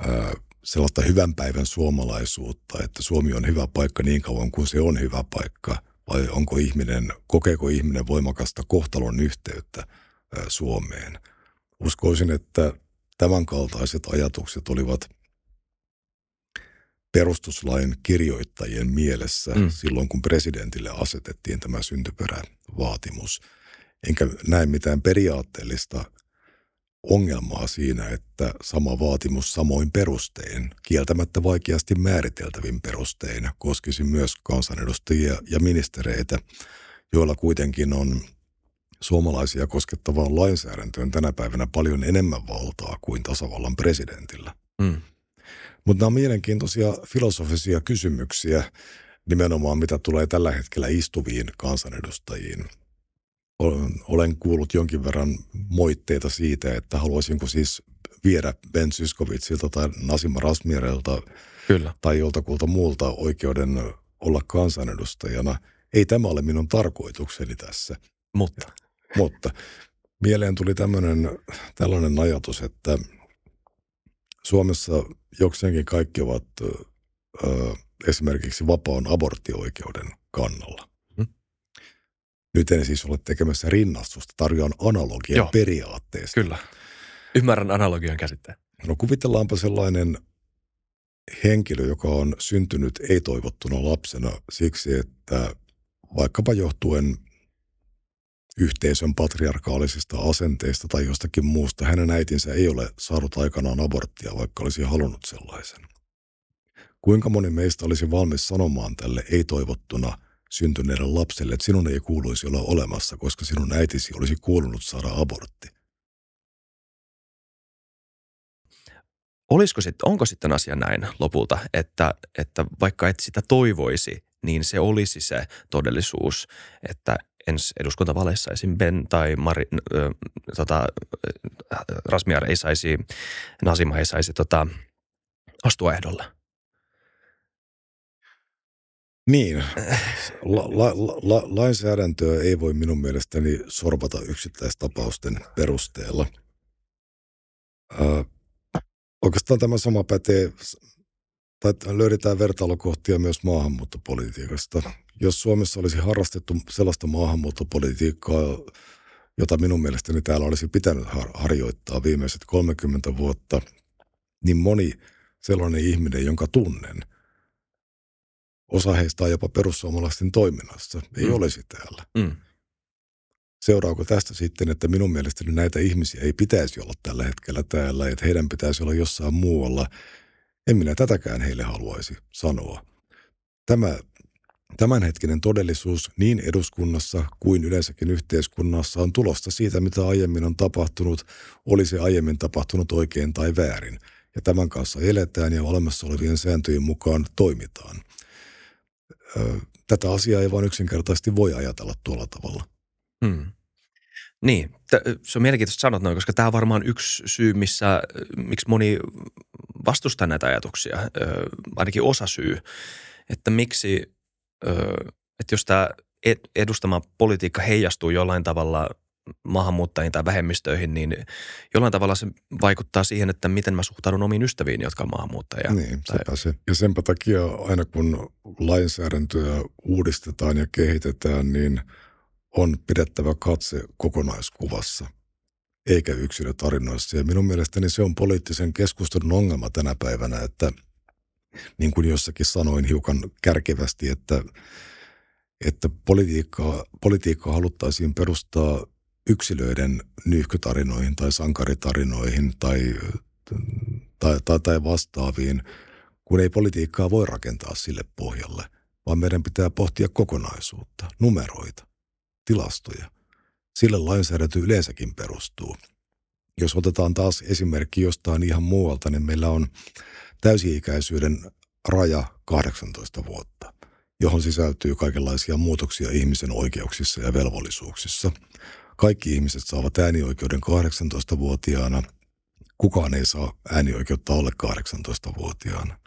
ää, sellaista hyvän päivän suomalaisuutta, että Suomi on hyvä paikka niin kauan kuin se on hyvä paikka? Vai onko ihminen, kokeeko ihminen voimakasta kohtalon yhteyttä Suomeen? Uskoisin, että tämänkaltaiset ajatukset olivat perustuslain kirjoittajien mielessä mm. silloin, kun presidentille asetettiin tämä syntyperävaatimus. Enkä näe mitään periaatteellista ongelmaa siinä, että sama vaatimus samoin perustein, kieltämättä vaikeasti määriteltävin perustein, koskisi myös kansanedustajia ja ministereitä, joilla kuitenkin on suomalaisia koskettavaan lainsäädäntöön tänä päivänä paljon enemmän valtaa kuin tasavallan presidentillä. Mm. Mutta nämä on mielenkiintoisia filosofisia kysymyksiä, nimenomaan mitä tulee tällä hetkellä istuviin kansanedustajiin. Olen kuullut jonkin verran moitteita siitä, että haluaisinko siis viedä Ben Syskovitsilta tai Nasima Rasmirelta Kyllä. tai joltakulta muulta oikeuden olla kansanedustajana. Ei tämä ole minun tarkoitukseni tässä. Mutta. Mutta mieleen tuli tämmöinen, tällainen ajatus, että Suomessa jokseenkin kaikki ovat ö, esimerkiksi vapaan aborttioikeuden kannalla. Nyt en siis ole tekemässä rinnastusta, tarjoan analogia Joo, periaatteesta. Kyllä. Ymmärrän analogian käsitteen. No kuvitellaanpa sellainen henkilö, joka on syntynyt ei-toivottuna lapsena siksi, että vaikkapa johtuen yhteisön patriarkaalisista asenteista tai jostakin muusta. Hänen äitinsä ei ole saanut aikanaan aborttia, vaikka olisi halunnut sellaisen. Kuinka moni meistä olisi valmis sanomaan tälle ei-toivottuna syntyneelle lapselle, että sinun ei kuuluisi olla olemassa, koska sinun äitisi olisi kuulunut saada abortti? Olisiko sitten, onko sitten asia näin lopulta, että, että vaikka et sitä toivoisi, niin se olisi se todellisuus, että ensi eduskuntavaaleissa esim. Ben tai Mari, äh, tota, Rasmiar ei saisi, Nasima ei saisi tota, astua ehdolle. Niin. La, la, la, lainsäädäntöä ei voi minun mielestäni sorvata yksittäistapausten perusteella. Äh, oikeastaan tämä sama pätee, tai löydetään vertailukohtia myös maahanmuuttopolitiikasta jos Suomessa olisi harrastettu sellaista maahanmuuttopolitiikkaa, jota minun mielestäni täällä olisi pitänyt har- harjoittaa viimeiset 30 vuotta, niin moni sellainen ihminen, jonka tunnen, osa heistä on jopa perussuomalaisten toiminnassa, ei mm. olisi täällä. Mm. Seuraako tästä sitten, että minun mielestäni näitä ihmisiä ei pitäisi olla tällä hetkellä täällä, että heidän pitäisi olla jossain muualla. En minä tätäkään heille haluaisi sanoa. Tämä Tämänhetkinen todellisuus niin eduskunnassa kuin yleensäkin yhteiskunnassa on tulosta siitä, mitä aiemmin on tapahtunut, oli se aiemmin tapahtunut oikein tai väärin. Ja tämän kanssa eletään ja olemassa olevien sääntöjen mukaan toimitaan. Tätä asiaa ei vain yksinkertaisesti voi ajatella tuolla tavalla. Hmm. Niin, se on mielenkiintoista sanot noin, koska tämä on varmaan yksi syy, missä, miksi moni vastustaa näitä ajatuksia, ainakin osa syy, että miksi että jos tämä edustama politiikka heijastuu jollain tavalla maahanmuuttajiin tai vähemmistöihin, niin jollain tavalla se vaikuttaa siihen, että miten mä suhtaudun omiin ystäviin, jotka on maahanmuuttajia. Niin, sepä se. Ja senpä takia aina kun lainsäädäntöä uudistetaan ja kehitetään, niin on pidettävä katse kokonaiskuvassa, eikä yksilötarinoissa. Ja minun mielestäni se on poliittisen keskustelun ongelma tänä päivänä, että – niin kuin jossakin sanoin hiukan kärkevästi, että, että politiikkaa, politiikkaa haluttaisiin perustaa yksilöiden nyyhkytarinoihin tai sankaritarinoihin tai, tai, tai, tai vastaaviin, kun ei politiikkaa voi rakentaa sille pohjalle, vaan meidän pitää pohtia kokonaisuutta, numeroita, tilastoja. Sille lainsäädäntö yleensäkin perustuu. Jos otetaan taas esimerkki jostain ihan muualta, niin meillä on täysi-ikäisyyden raja 18 vuotta, johon sisältyy kaikenlaisia muutoksia ihmisen oikeuksissa ja velvollisuuksissa. Kaikki ihmiset saavat äänioikeuden 18-vuotiaana. Kukaan ei saa äänioikeutta alle 18-vuotiaana.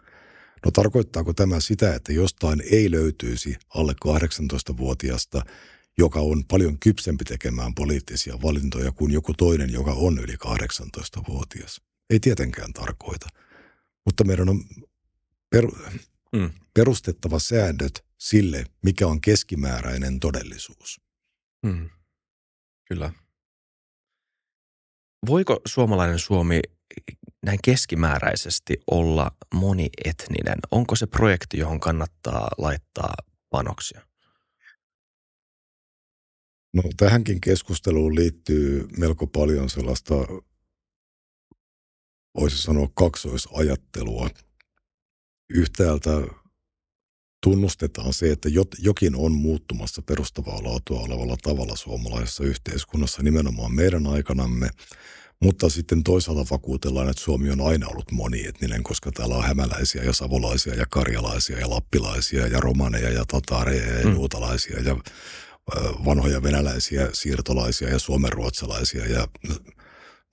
No tarkoittaako tämä sitä, että jostain ei löytyisi alle 18-vuotiasta, joka on paljon kypsempi tekemään poliittisia valintoja kuin joku toinen, joka on yli 18-vuotias? Ei tietenkään tarkoita. Mutta meidän on per, mm. perustettava säännöt sille, mikä on keskimääräinen todellisuus. Mm. Kyllä. Voiko suomalainen Suomi näin keskimääräisesti olla monietninen? Onko se projekti, johon kannattaa laittaa panoksia? No tähänkin keskusteluun liittyy melko paljon sellaista, voisi sanoa kaksoisajattelua. Yhtäältä tunnustetaan se, että jokin on muuttumassa perustavaa laatua olevalla tavalla suomalaisessa yhteiskunnassa nimenomaan meidän aikanamme, mutta sitten toisaalta vakuutellaan, että Suomi on aina ollut monietninen, koska täällä on hämäläisiä ja savolaisia ja karjalaisia ja lappilaisia ja romaneja ja tatareja ja mm. juutalaisia ja vanhoja venäläisiä, siirtolaisia ja suomenruotsalaisia ja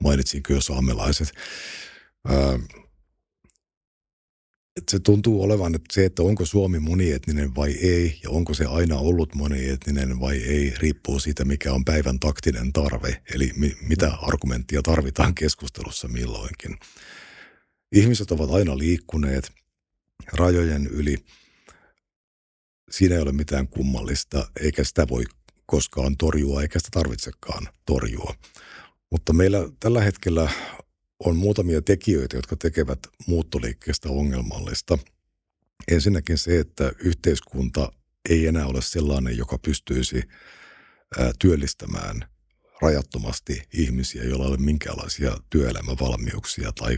mainitsinkin jo saamelaiset että se tuntuu olevan, että se, että onko Suomi monietninen vai ei, ja onko se aina ollut monietninen vai ei, riippuu siitä, mikä on päivän taktinen tarve, eli mi- mitä argumenttia tarvitaan keskustelussa milloinkin. Ihmiset ovat aina liikkuneet rajojen yli. Siinä ei ole mitään kummallista, eikä sitä voi koskaan torjua, eikä sitä tarvitsekaan torjua. Mutta meillä tällä hetkellä on muutamia tekijöitä, jotka tekevät muuttoliikkeestä ongelmallista. Ensinnäkin se, että yhteiskunta ei enää ole sellainen, joka pystyisi työllistämään rajattomasti ihmisiä, joilla ei ole minkäänlaisia työelämävalmiuksia tai,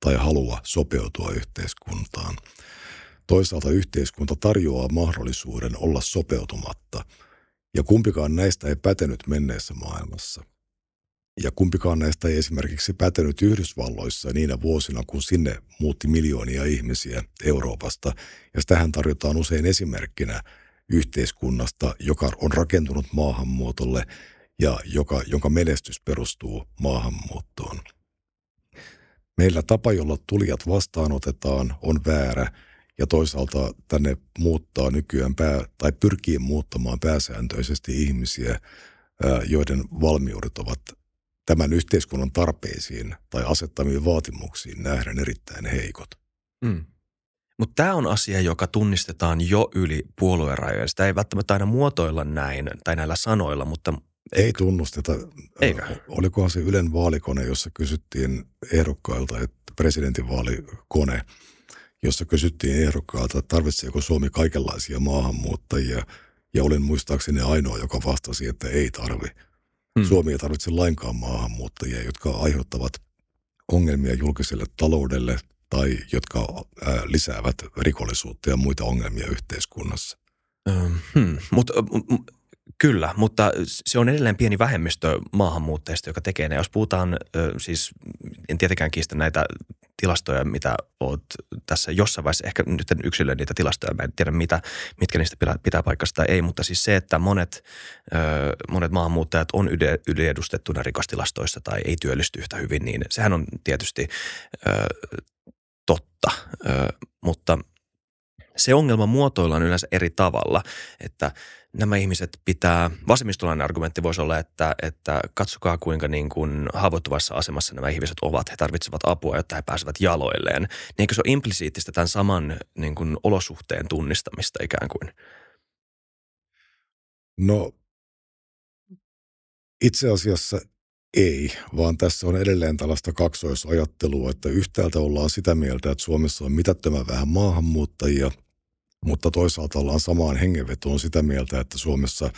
tai halua sopeutua yhteiskuntaan. Toisaalta yhteiskunta tarjoaa mahdollisuuden olla sopeutumatta, ja kumpikaan näistä ei pätenyt menneessä maailmassa – ja kumpikaan näistä ei esimerkiksi pätenyt Yhdysvalloissa niinä vuosina, kun sinne muutti miljoonia ihmisiä Euroopasta. Ja tähän tarjotaan usein esimerkkinä yhteiskunnasta, joka on rakentunut maahanmuutolle ja joka, jonka menestys perustuu maahanmuuttoon. Meillä tapa, jolla tulijat vastaanotetaan, on väärä ja toisaalta tänne muuttaa nykyään pää, tai pyrkii muuttamaan pääsääntöisesti ihmisiä, joiden valmiudet ovat tämän yhteiskunnan tarpeisiin tai asettamiin vaatimuksiin nähdään erittäin heikot. Mm. Mutta tämä on asia, joka tunnistetaan jo yli puoluerajojen. Sitä ei välttämättä aina muotoilla näin tai näillä sanoilla, mutta... Ei tunnusteta. Eikö? Olikohan se Ylen vaalikone, jossa kysyttiin ehdokkailta, että presidentinvaalikone, jossa kysyttiin ehdokkailta, että tarvitseeko Suomi kaikenlaisia maahanmuuttajia. Ja olin muistaakseni ainoa, joka vastasi, että ei tarvi. Hmm. Suomi ei tarvitse lainkaan maahanmuuttajia, jotka aiheuttavat ongelmia julkiselle taloudelle tai jotka ää, lisäävät rikollisuutta ja muita ongelmia yhteiskunnassa. Hmm. Mut, Kyllä, mutta se on edelleen pieni vähemmistö maahanmuuttajista, joka tekee ne. Jos puhutaan, siis en tietenkään kiistä näitä tilastoja, mitä olet tässä jossain vaiheessa, ehkä nyt en yksilöi niitä tilastoja, mä en tiedä mitä, mitkä niistä pitää, paikasta tai ei, mutta siis se, että monet, monet maahanmuuttajat on yliedustettuna rikostilastoissa tai ei työllisty yhtä hyvin, niin sehän on tietysti totta, mutta se ongelma muotoillaan yleensä eri tavalla, että nämä ihmiset pitää, vasemmistolainen argumentti voisi olla, että, että katsokaa kuinka niin kuin haavoittuvassa asemassa nämä ihmiset ovat. He tarvitsevat apua, jotta he pääsevät jaloilleen. Niin eikö se ole implisiittistä tämän saman niin kuin olosuhteen tunnistamista ikään kuin? No itse asiassa ei, vaan tässä on edelleen tällaista kaksoisajattelua, että yhtäältä ollaan sitä mieltä, että Suomessa on mitättömän vähän maahanmuuttajia – mutta toisaalta ollaan samaan hengenvetoon sitä mieltä, että Suomessa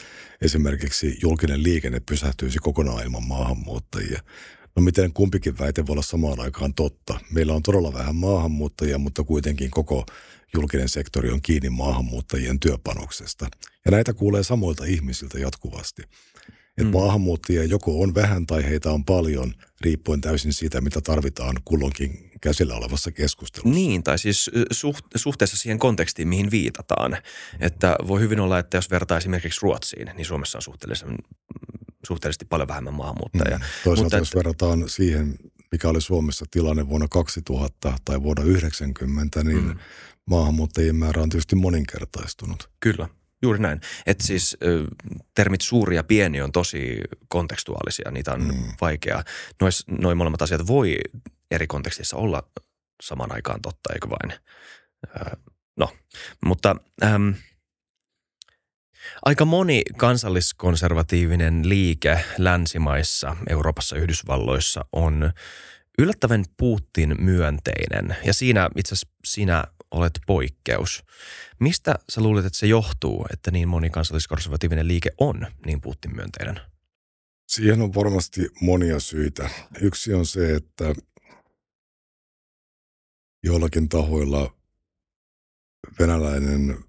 esimerkiksi julkinen liikenne pysähtyisi kokonaan ilman maahanmuuttajia. No miten kumpikin väite voi olla samaan aikaan totta? Meillä on todella vähän maahanmuuttajia, mutta kuitenkin koko julkinen sektori on kiinni maahanmuuttajien työpanoksesta. Ja näitä kuulee samoilta ihmisiltä jatkuvasti. Että mm. maahanmuuttajia joko on vähän tai heitä on paljon, riippuen täysin siitä, mitä tarvitaan kulloinkin käsillä olevassa keskustelussa. Niin, tai siis suht, suhteessa siihen kontekstiin, mihin viitataan. Että voi hyvin olla, että jos vertaa esimerkiksi Ruotsiin, niin Suomessa on suhteellisen, suhteellisesti paljon vähemmän maahanmuuttajia. Mm. Toisaalta Mutta, jos verrataan siihen, mikä oli Suomessa tilanne vuonna 2000 tai vuonna 90, niin mm. maahanmuuttajien määrä on tietysti moninkertaistunut. Kyllä. Juuri näin. Että siis termit suuri ja pieni on tosi kontekstuaalisia, niitä on mm. vaikea. Nois, noin molemmat asiat voi eri kontekstissa olla saman aikaan totta, eikö vain? no, mutta äm, aika moni kansalliskonservatiivinen liike länsimaissa, Euroopassa, Yhdysvalloissa on yllättävän Putin myönteinen. Ja siinä itse asiassa sinä olet poikkeus. Mistä sä luulet, että se johtuu, että niin moni kansalliskonservatiivinen liike on niin Putin myönteinen? Siihen on varmasti monia syitä. Yksi on se, että joillakin tahoilla venäläinen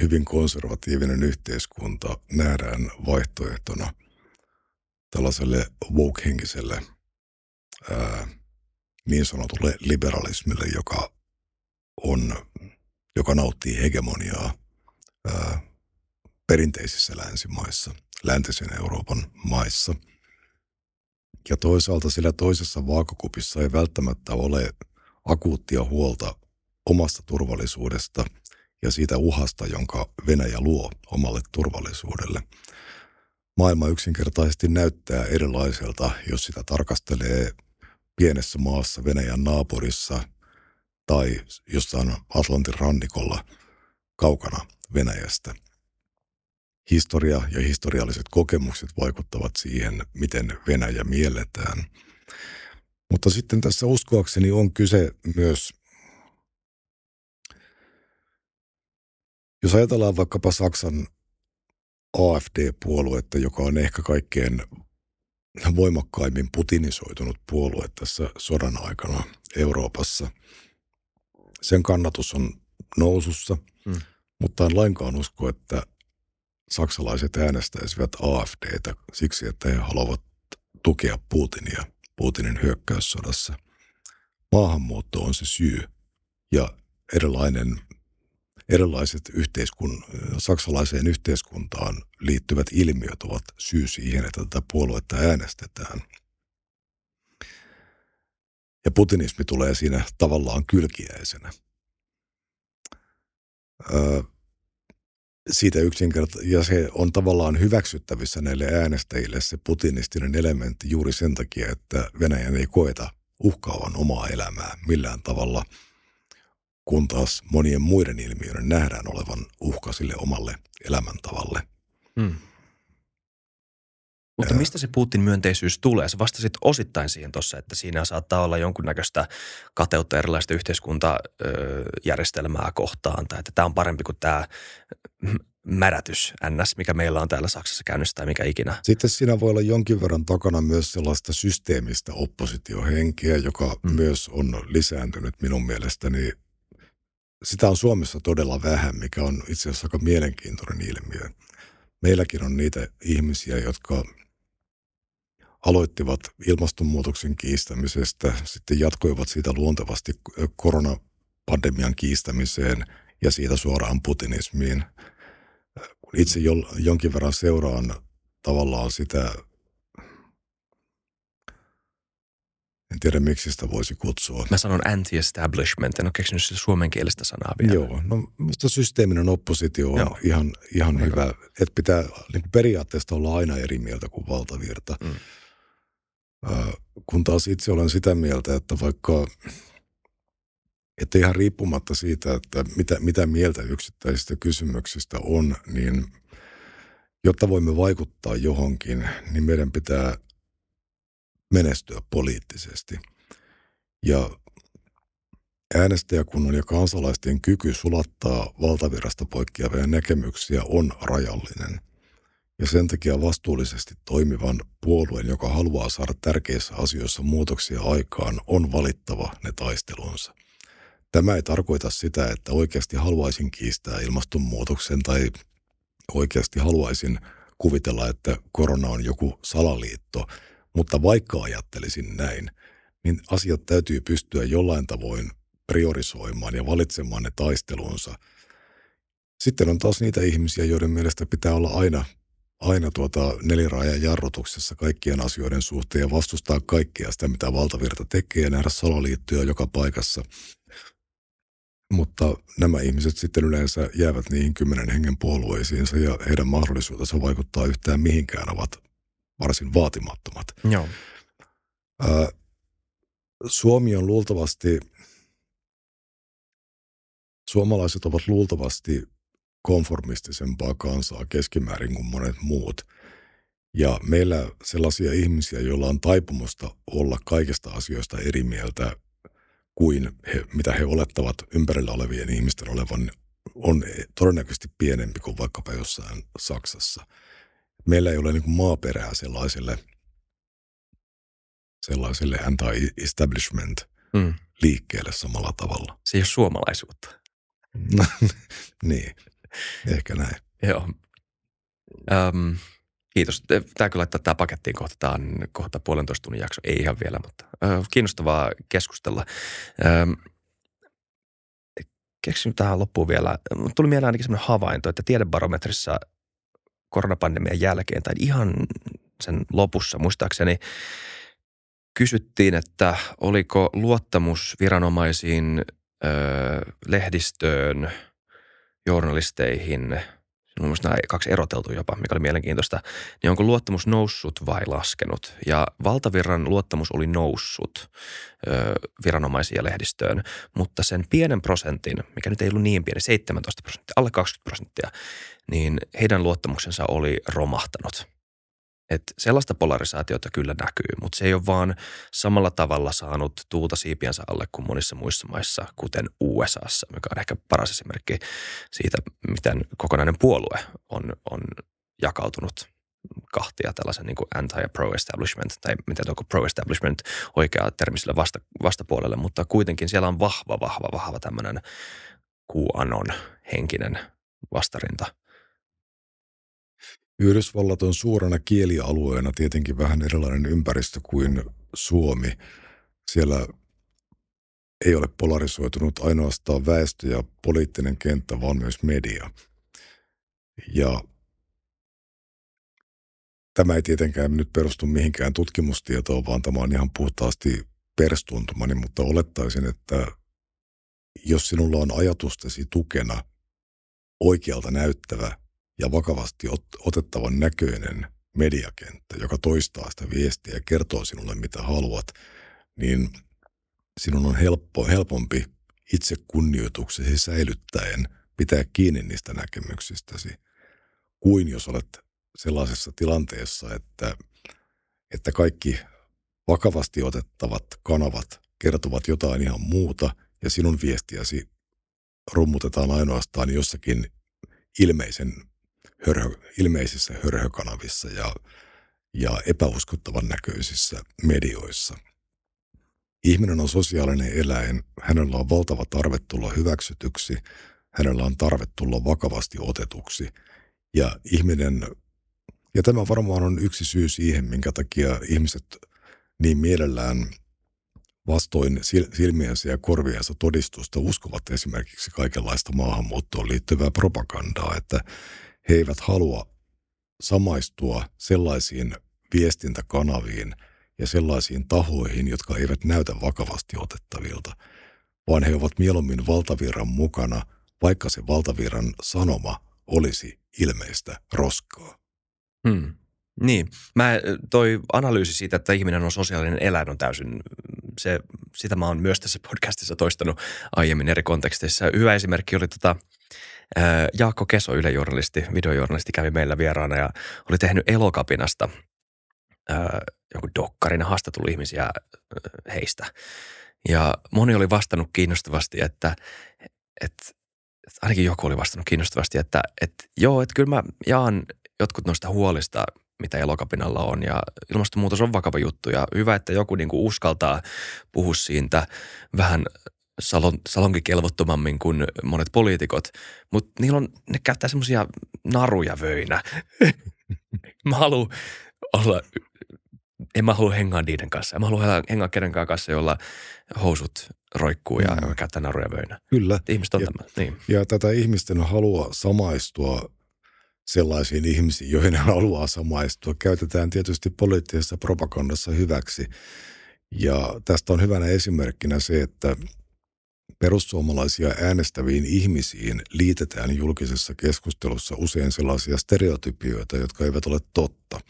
hyvin konservatiivinen yhteiskunta nähdään vaihtoehtona tällaiselle woke-henkiselle ää, niin sanotulle liberalismille, joka on, joka nauttii hegemoniaa ää, perinteisissä länsimaissa, läntisen Euroopan maissa. Ja toisaalta sillä toisessa vaakakupissa ei välttämättä ole akuuttia huolta omasta turvallisuudesta ja siitä uhasta, jonka Venäjä luo omalle turvallisuudelle. Maailma yksinkertaisesti näyttää erilaiselta, jos sitä tarkastelee pienessä maassa Venäjän naapurissa tai jossain Atlantin rannikolla kaukana Venäjästä. Historia ja historialliset kokemukset vaikuttavat siihen, miten Venäjä mielletään. Mutta sitten tässä uskoakseni on kyse myös, jos ajatellaan vaikkapa Saksan AFD-puoluetta, joka on ehkä kaikkein voimakkaimmin putinisoitunut puolue tässä sodan aikana Euroopassa. Sen kannatus on nousussa, mm. mutta en lainkaan usko, että saksalaiset äänestäisivät AFDtä siksi, että he haluavat tukea Putinia Putinin hyökkäyssodassa. Maahanmuutto on se syy ja erilainen erilaiset yhteiskun, saksalaiseen yhteiskuntaan liittyvät ilmiöt ovat syy siihen, että tätä puoluetta äänestetään. Ja putinismi tulee siinä tavallaan kylkiäisenä. Öö, siitä yksinkertaisesti, ja se on tavallaan hyväksyttävissä näille äänestäjille se putinistinen elementti juuri sen takia, että Venäjän ei koeta uhkaavan omaa elämää millään tavalla – kun taas monien muiden ilmiöiden nähdään olevan uhka sille omalle elämäntavalle. Hmm. Mutta mistä se Putin myönteisyys tulee? Sä vastasit osittain siihen tuossa, että siinä saattaa olla jonkunnäköistä kateutta erilaista yhteiskuntajärjestelmää kohtaan, tai että tämä on parempi kuin tämä märätys NS, mikä meillä on täällä Saksassa käynnissä tai mikä ikinä. Sitten siinä voi olla jonkin verran takana myös sellaista systeemistä oppositiohenkeä, joka mm. myös on lisääntynyt minun mielestäni sitä on Suomessa todella vähän, mikä on itse asiassa aika mielenkiintoinen ilmiö. Meilläkin on niitä ihmisiä, jotka aloittivat ilmastonmuutoksen kiistämisestä, sitten jatkoivat siitä luontevasti koronapandemian kiistämiseen ja siitä suoraan putinismiin. Itse jonkin verran seuraan tavallaan sitä En tiedä, miksi sitä voisi kutsua. Mä sanon anti-establishment, en ole keksinyt sitä suomenkielistä sanaa vielä. Joo, no minusta systeeminen oppositio on Joo. ihan, ihan hyvä. Että pitää niin periaatteesta olla aina eri mieltä kuin valtavirta. Mm. Äh, kun taas itse olen sitä mieltä, että vaikka, että ihan riippumatta siitä, että mitä, mitä mieltä yksittäisistä kysymyksistä on, niin jotta voimme vaikuttaa johonkin, niin meidän pitää menestyä poliittisesti. Ja äänestäjäkunnan ja kansalaisten kyky sulattaa valtavirasta poikkeavia näkemyksiä on rajallinen. Ja sen takia vastuullisesti toimivan puolueen, joka haluaa saada tärkeissä asioissa muutoksia aikaan, on valittava ne taistelunsa. Tämä ei tarkoita sitä, että oikeasti haluaisin kiistää ilmastonmuutoksen tai oikeasti haluaisin kuvitella, että korona on joku salaliitto, mutta vaikka ajattelisin näin, niin asiat täytyy pystyä jollain tavoin priorisoimaan ja valitsemaan ne taistelunsa. Sitten on taas niitä ihmisiä, joiden mielestä pitää olla aina, aina tuota neliraajan jarrutuksessa kaikkien asioiden suhteen ja vastustaa kaikkea sitä, mitä valtavirta tekee ja nähdä salaliittoja joka paikassa. Mutta nämä ihmiset sitten yleensä jäävät niihin kymmenen hengen puolueisiinsa ja heidän mahdollisuutensa vaikuttaa yhtään mihinkään ovat varsin vaatimattomat. Joo. Ää, Suomi on luultavasti, suomalaiset ovat luultavasti konformistisempaa kansaa keskimäärin kuin monet muut. Ja meillä sellaisia ihmisiä, joilla on taipumusta olla kaikista asioista eri mieltä kuin he, mitä he olettavat ympärillä olevien ihmisten olevan, on todennäköisesti pienempi kuin vaikkapa jossain Saksassa. Meillä ei ole niin kuin maaperää sellaiselle, sellaiselle anti-establishment mm. liikkeelle samalla tavalla. Se ei ole suomalaisuutta. niin, ehkä näin. Joo. Um, Kiitos. Kyllä laittaa tämä pakettiin kohta. Tämä on kohta puolentoista tunnin jakso. Ei ihan vielä, mutta äh, kiinnostavaa keskustella. Ähm, keksin tähän loppuun vielä. Tuli mieleen ainakin sellainen havainto, että tiedebarometrissa koronapandemian jälkeen tai ihan sen lopussa muistaakseni kysyttiin, että oliko luottamus viranomaisiin, äh, lehdistöön, journalisteihin – mun mielestä nämä kaksi eroteltu jopa, mikä oli mielenkiintoista, niin onko luottamus noussut vai laskenut? Ja valtavirran luottamus oli noussut ö, viranomaisia ja lehdistöön, mutta sen pienen prosentin, mikä nyt ei ollut niin pieni, 17 prosenttia, alle 20 prosenttia, niin heidän luottamuksensa oli romahtanut – että sellaista polarisaatiota kyllä näkyy, mutta se ei ole vaan samalla tavalla saanut tuulta siipiensä alle kuin monissa muissa maissa, kuten USAssa, mikä on ehkä paras esimerkki siitä, miten kokonainen puolue on, on jakautunut kahtia tällaisen niin anti- ja pro-establishment, tai miten onko pro-establishment oikea termi sille vasta, vastapuolelle, mutta kuitenkin siellä on vahva, vahva, vahva tämmöinen QAnon henkinen vastarinta – Yhdysvallat on suurena kielialueena tietenkin vähän erilainen ympäristö kuin Suomi. Siellä ei ole polarisoitunut ainoastaan väestö ja poliittinen kenttä, vaan myös media. Ja tämä ei tietenkään nyt perustu mihinkään tutkimustietoon, vaan tämä on ihan puhtaasti perstuntumani, mutta olettaisin, että jos sinulla on ajatustesi tukena oikealta näyttävä ja vakavasti otettavan näköinen mediakenttä, joka toistaa sitä viestiä ja kertoo sinulle mitä haluat, niin sinun on helppo, helpompi itse kunnioituksesi säilyttäen pitää kiinni niistä näkemyksistäsi, kuin jos olet sellaisessa tilanteessa, että, että kaikki vakavasti otettavat kanavat kertovat jotain ihan muuta ja sinun viestiäsi rummutetaan ainoastaan jossakin ilmeisen hörhö, ilmeisissä hörhökanavissa ja, ja epäuskottavan näköisissä medioissa. Ihminen on sosiaalinen eläin, hänellä on valtava tarve tulla hyväksytyksi, hänellä on tarve tulla vakavasti otetuksi. Ja ihminen, ja tämä varmaan on yksi syy siihen, minkä takia ihmiset niin mielellään vastoin silmiensä ja korviensa todistusta uskovat esimerkiksi kaikenlaista maahanmuuttoon liittyvää propagandaa, että he eivät halua samaistua sellaisiin viestintäkanaviin ja sellaisiin tahoihin, jotka eivät näytä vakavasti otettavilta, vaan he ovat mieluummin valtavirran mukana, vaikka se valtavirran sanoma olisi ilmeistä roskaa. Hmm. Niin, mä, toi analyysi siitä, että ihminen on sosiaalinen eläin on täysin, se, sitä mä oon myös tässä podcastissa toistanut aiemmin eri konteksteissa. Hyvä esimerkki oli tota, Jaakko Keso, ylejournalisti, videojournalisti, kävi meillä vieraana ja oli tehnyt Elokapinasta joku dokkarin haastatelu ihmisiä heistä. Ja moni oli vastannut kiinnostavasti, että, että ainakin joku oli vastannut kiinnostavasti, että, että joo, että kyllä mä jaan jotkut noista huolista, mitä elokapinalla on ja ilmastonmuutos on vakava juttu ja hyvä, että joku niinku uskaltaa puhua siitä vähän salon, salonkikelvottomammin kuin monet poliitikot, mutta niillä on, ne käyttää semmoisia naruja vöinä. mä haluan olla, en mä halua hengaa niiden kanssa. En mä halua hengaa kenenkään kanssa, jolla housut roikkuu ja mm. käyttää naruja vöinä. Kyllä. Ihmiset on ja, tämä. Niin. Ja tätä ihmisten halua samaistua sellaisiin ihmisiin, joihin hän haluaa samaistua, käytetään tietysti poliittisessa propagandassa hyväksi. Ja tästä on hyvänä esimerkkinä se, että perussuomalaisia äänestäviin ihmisiin liitetään julkisessa keskustelussa usein sellaisia stereotypioita, jotka eivät ole totta.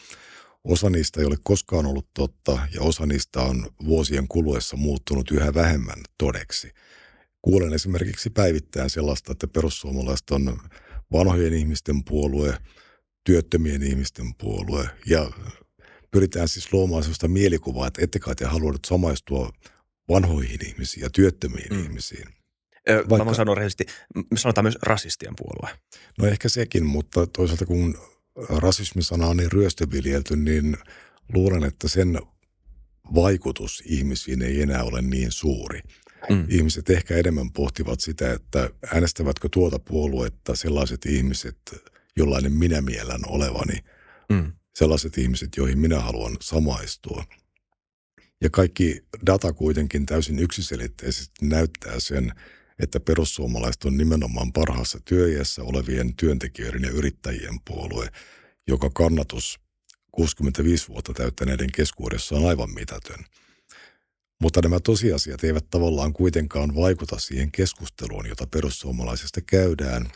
Osa niistä ei ole koskaan ollut totta ja osa niistä on vuosien kuluessa muuttunut yhä vähemmän todeksi. Kuulen esimerkiksi päivittäin sellaista, että perussuomalaiset on vanhojen ihmisten puolue, työttömien ihmisten puolue ja pyritään siis luomaan sellaista mielikuvaa, että ette kai te halua samaistua vanhoihin ihmisiin ja työttömiin mm. ihmisiin. Vaikka, mä sanon rehellisesti, me sanotaan myös rasistien puolue. No ehkä sekin, mutta toisaalta kun rasismisana on niin ryöstöviljelty, niin luulen, että sen vaikutus ihmisiin ei enää ole niin suuri. Mm. Ihmiset ehkä enemmän pohtivat sitä, että äänestävätkö tuota puoluetta sellaiset ihmiset, jollainen minä mielän olevani, mm. sellaiset ihmiset, joihin minä haluan samaistua. Ja kaikki data kuitenkin täysin yksiselitteisesti näyttää sen, että perussuomalaiset on nimenomaan parhaassa työiässä olevien työntekijöiden ja yrittäjien puolue, joka kannatus 65 vuotta täyttäneiden keskuudessa on aivan mitätön. Mutta nämä tosiasiat eivät tavallaan kuitenkaan vaikuta siihen keskusteluun, jota perussuomalaisista käydään.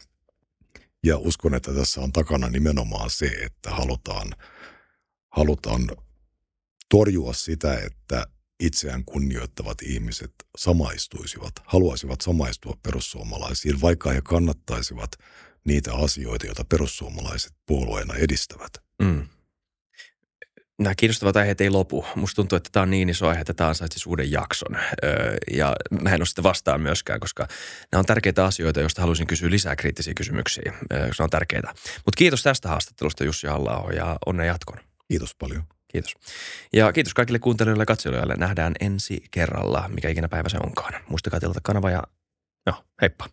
Ja uskon, että tässä on takana nimenomaan se, että halutaan, halutaan torjua sitä, että itseään kunnioittavat ihmiset samaistuisivat, haluaisivat samaistua perussuomalaisiin, vaikka he kannattaisivat niitä asioita, joita perussuomalaiset puolueena edistävät. Mm. Nämä kiinnostavat aiheet ei lopu. Musta tuntuu, että tämä on niin iso aihe, että tämä ansaitsisi uuden jakson. Öö, ja mä en ole sitä vastaan myöskään, koska nämä on tärkeitä asioita, joista haluaisin kysyä lisää kriittisiä kysymyksiä. Öö, se on tärkeää. Mutta kiitos tästä haastattelusta Jussi halla ja onnea jatkon. Kiitos paljon. Kiitos. Ja kiitos kaikille kuuntelijoille ja katselijoille. Nähdään ensi kerralla, mikä ikinä päivä se onkaan. Muistakaa tilata kanava ja no, heippa.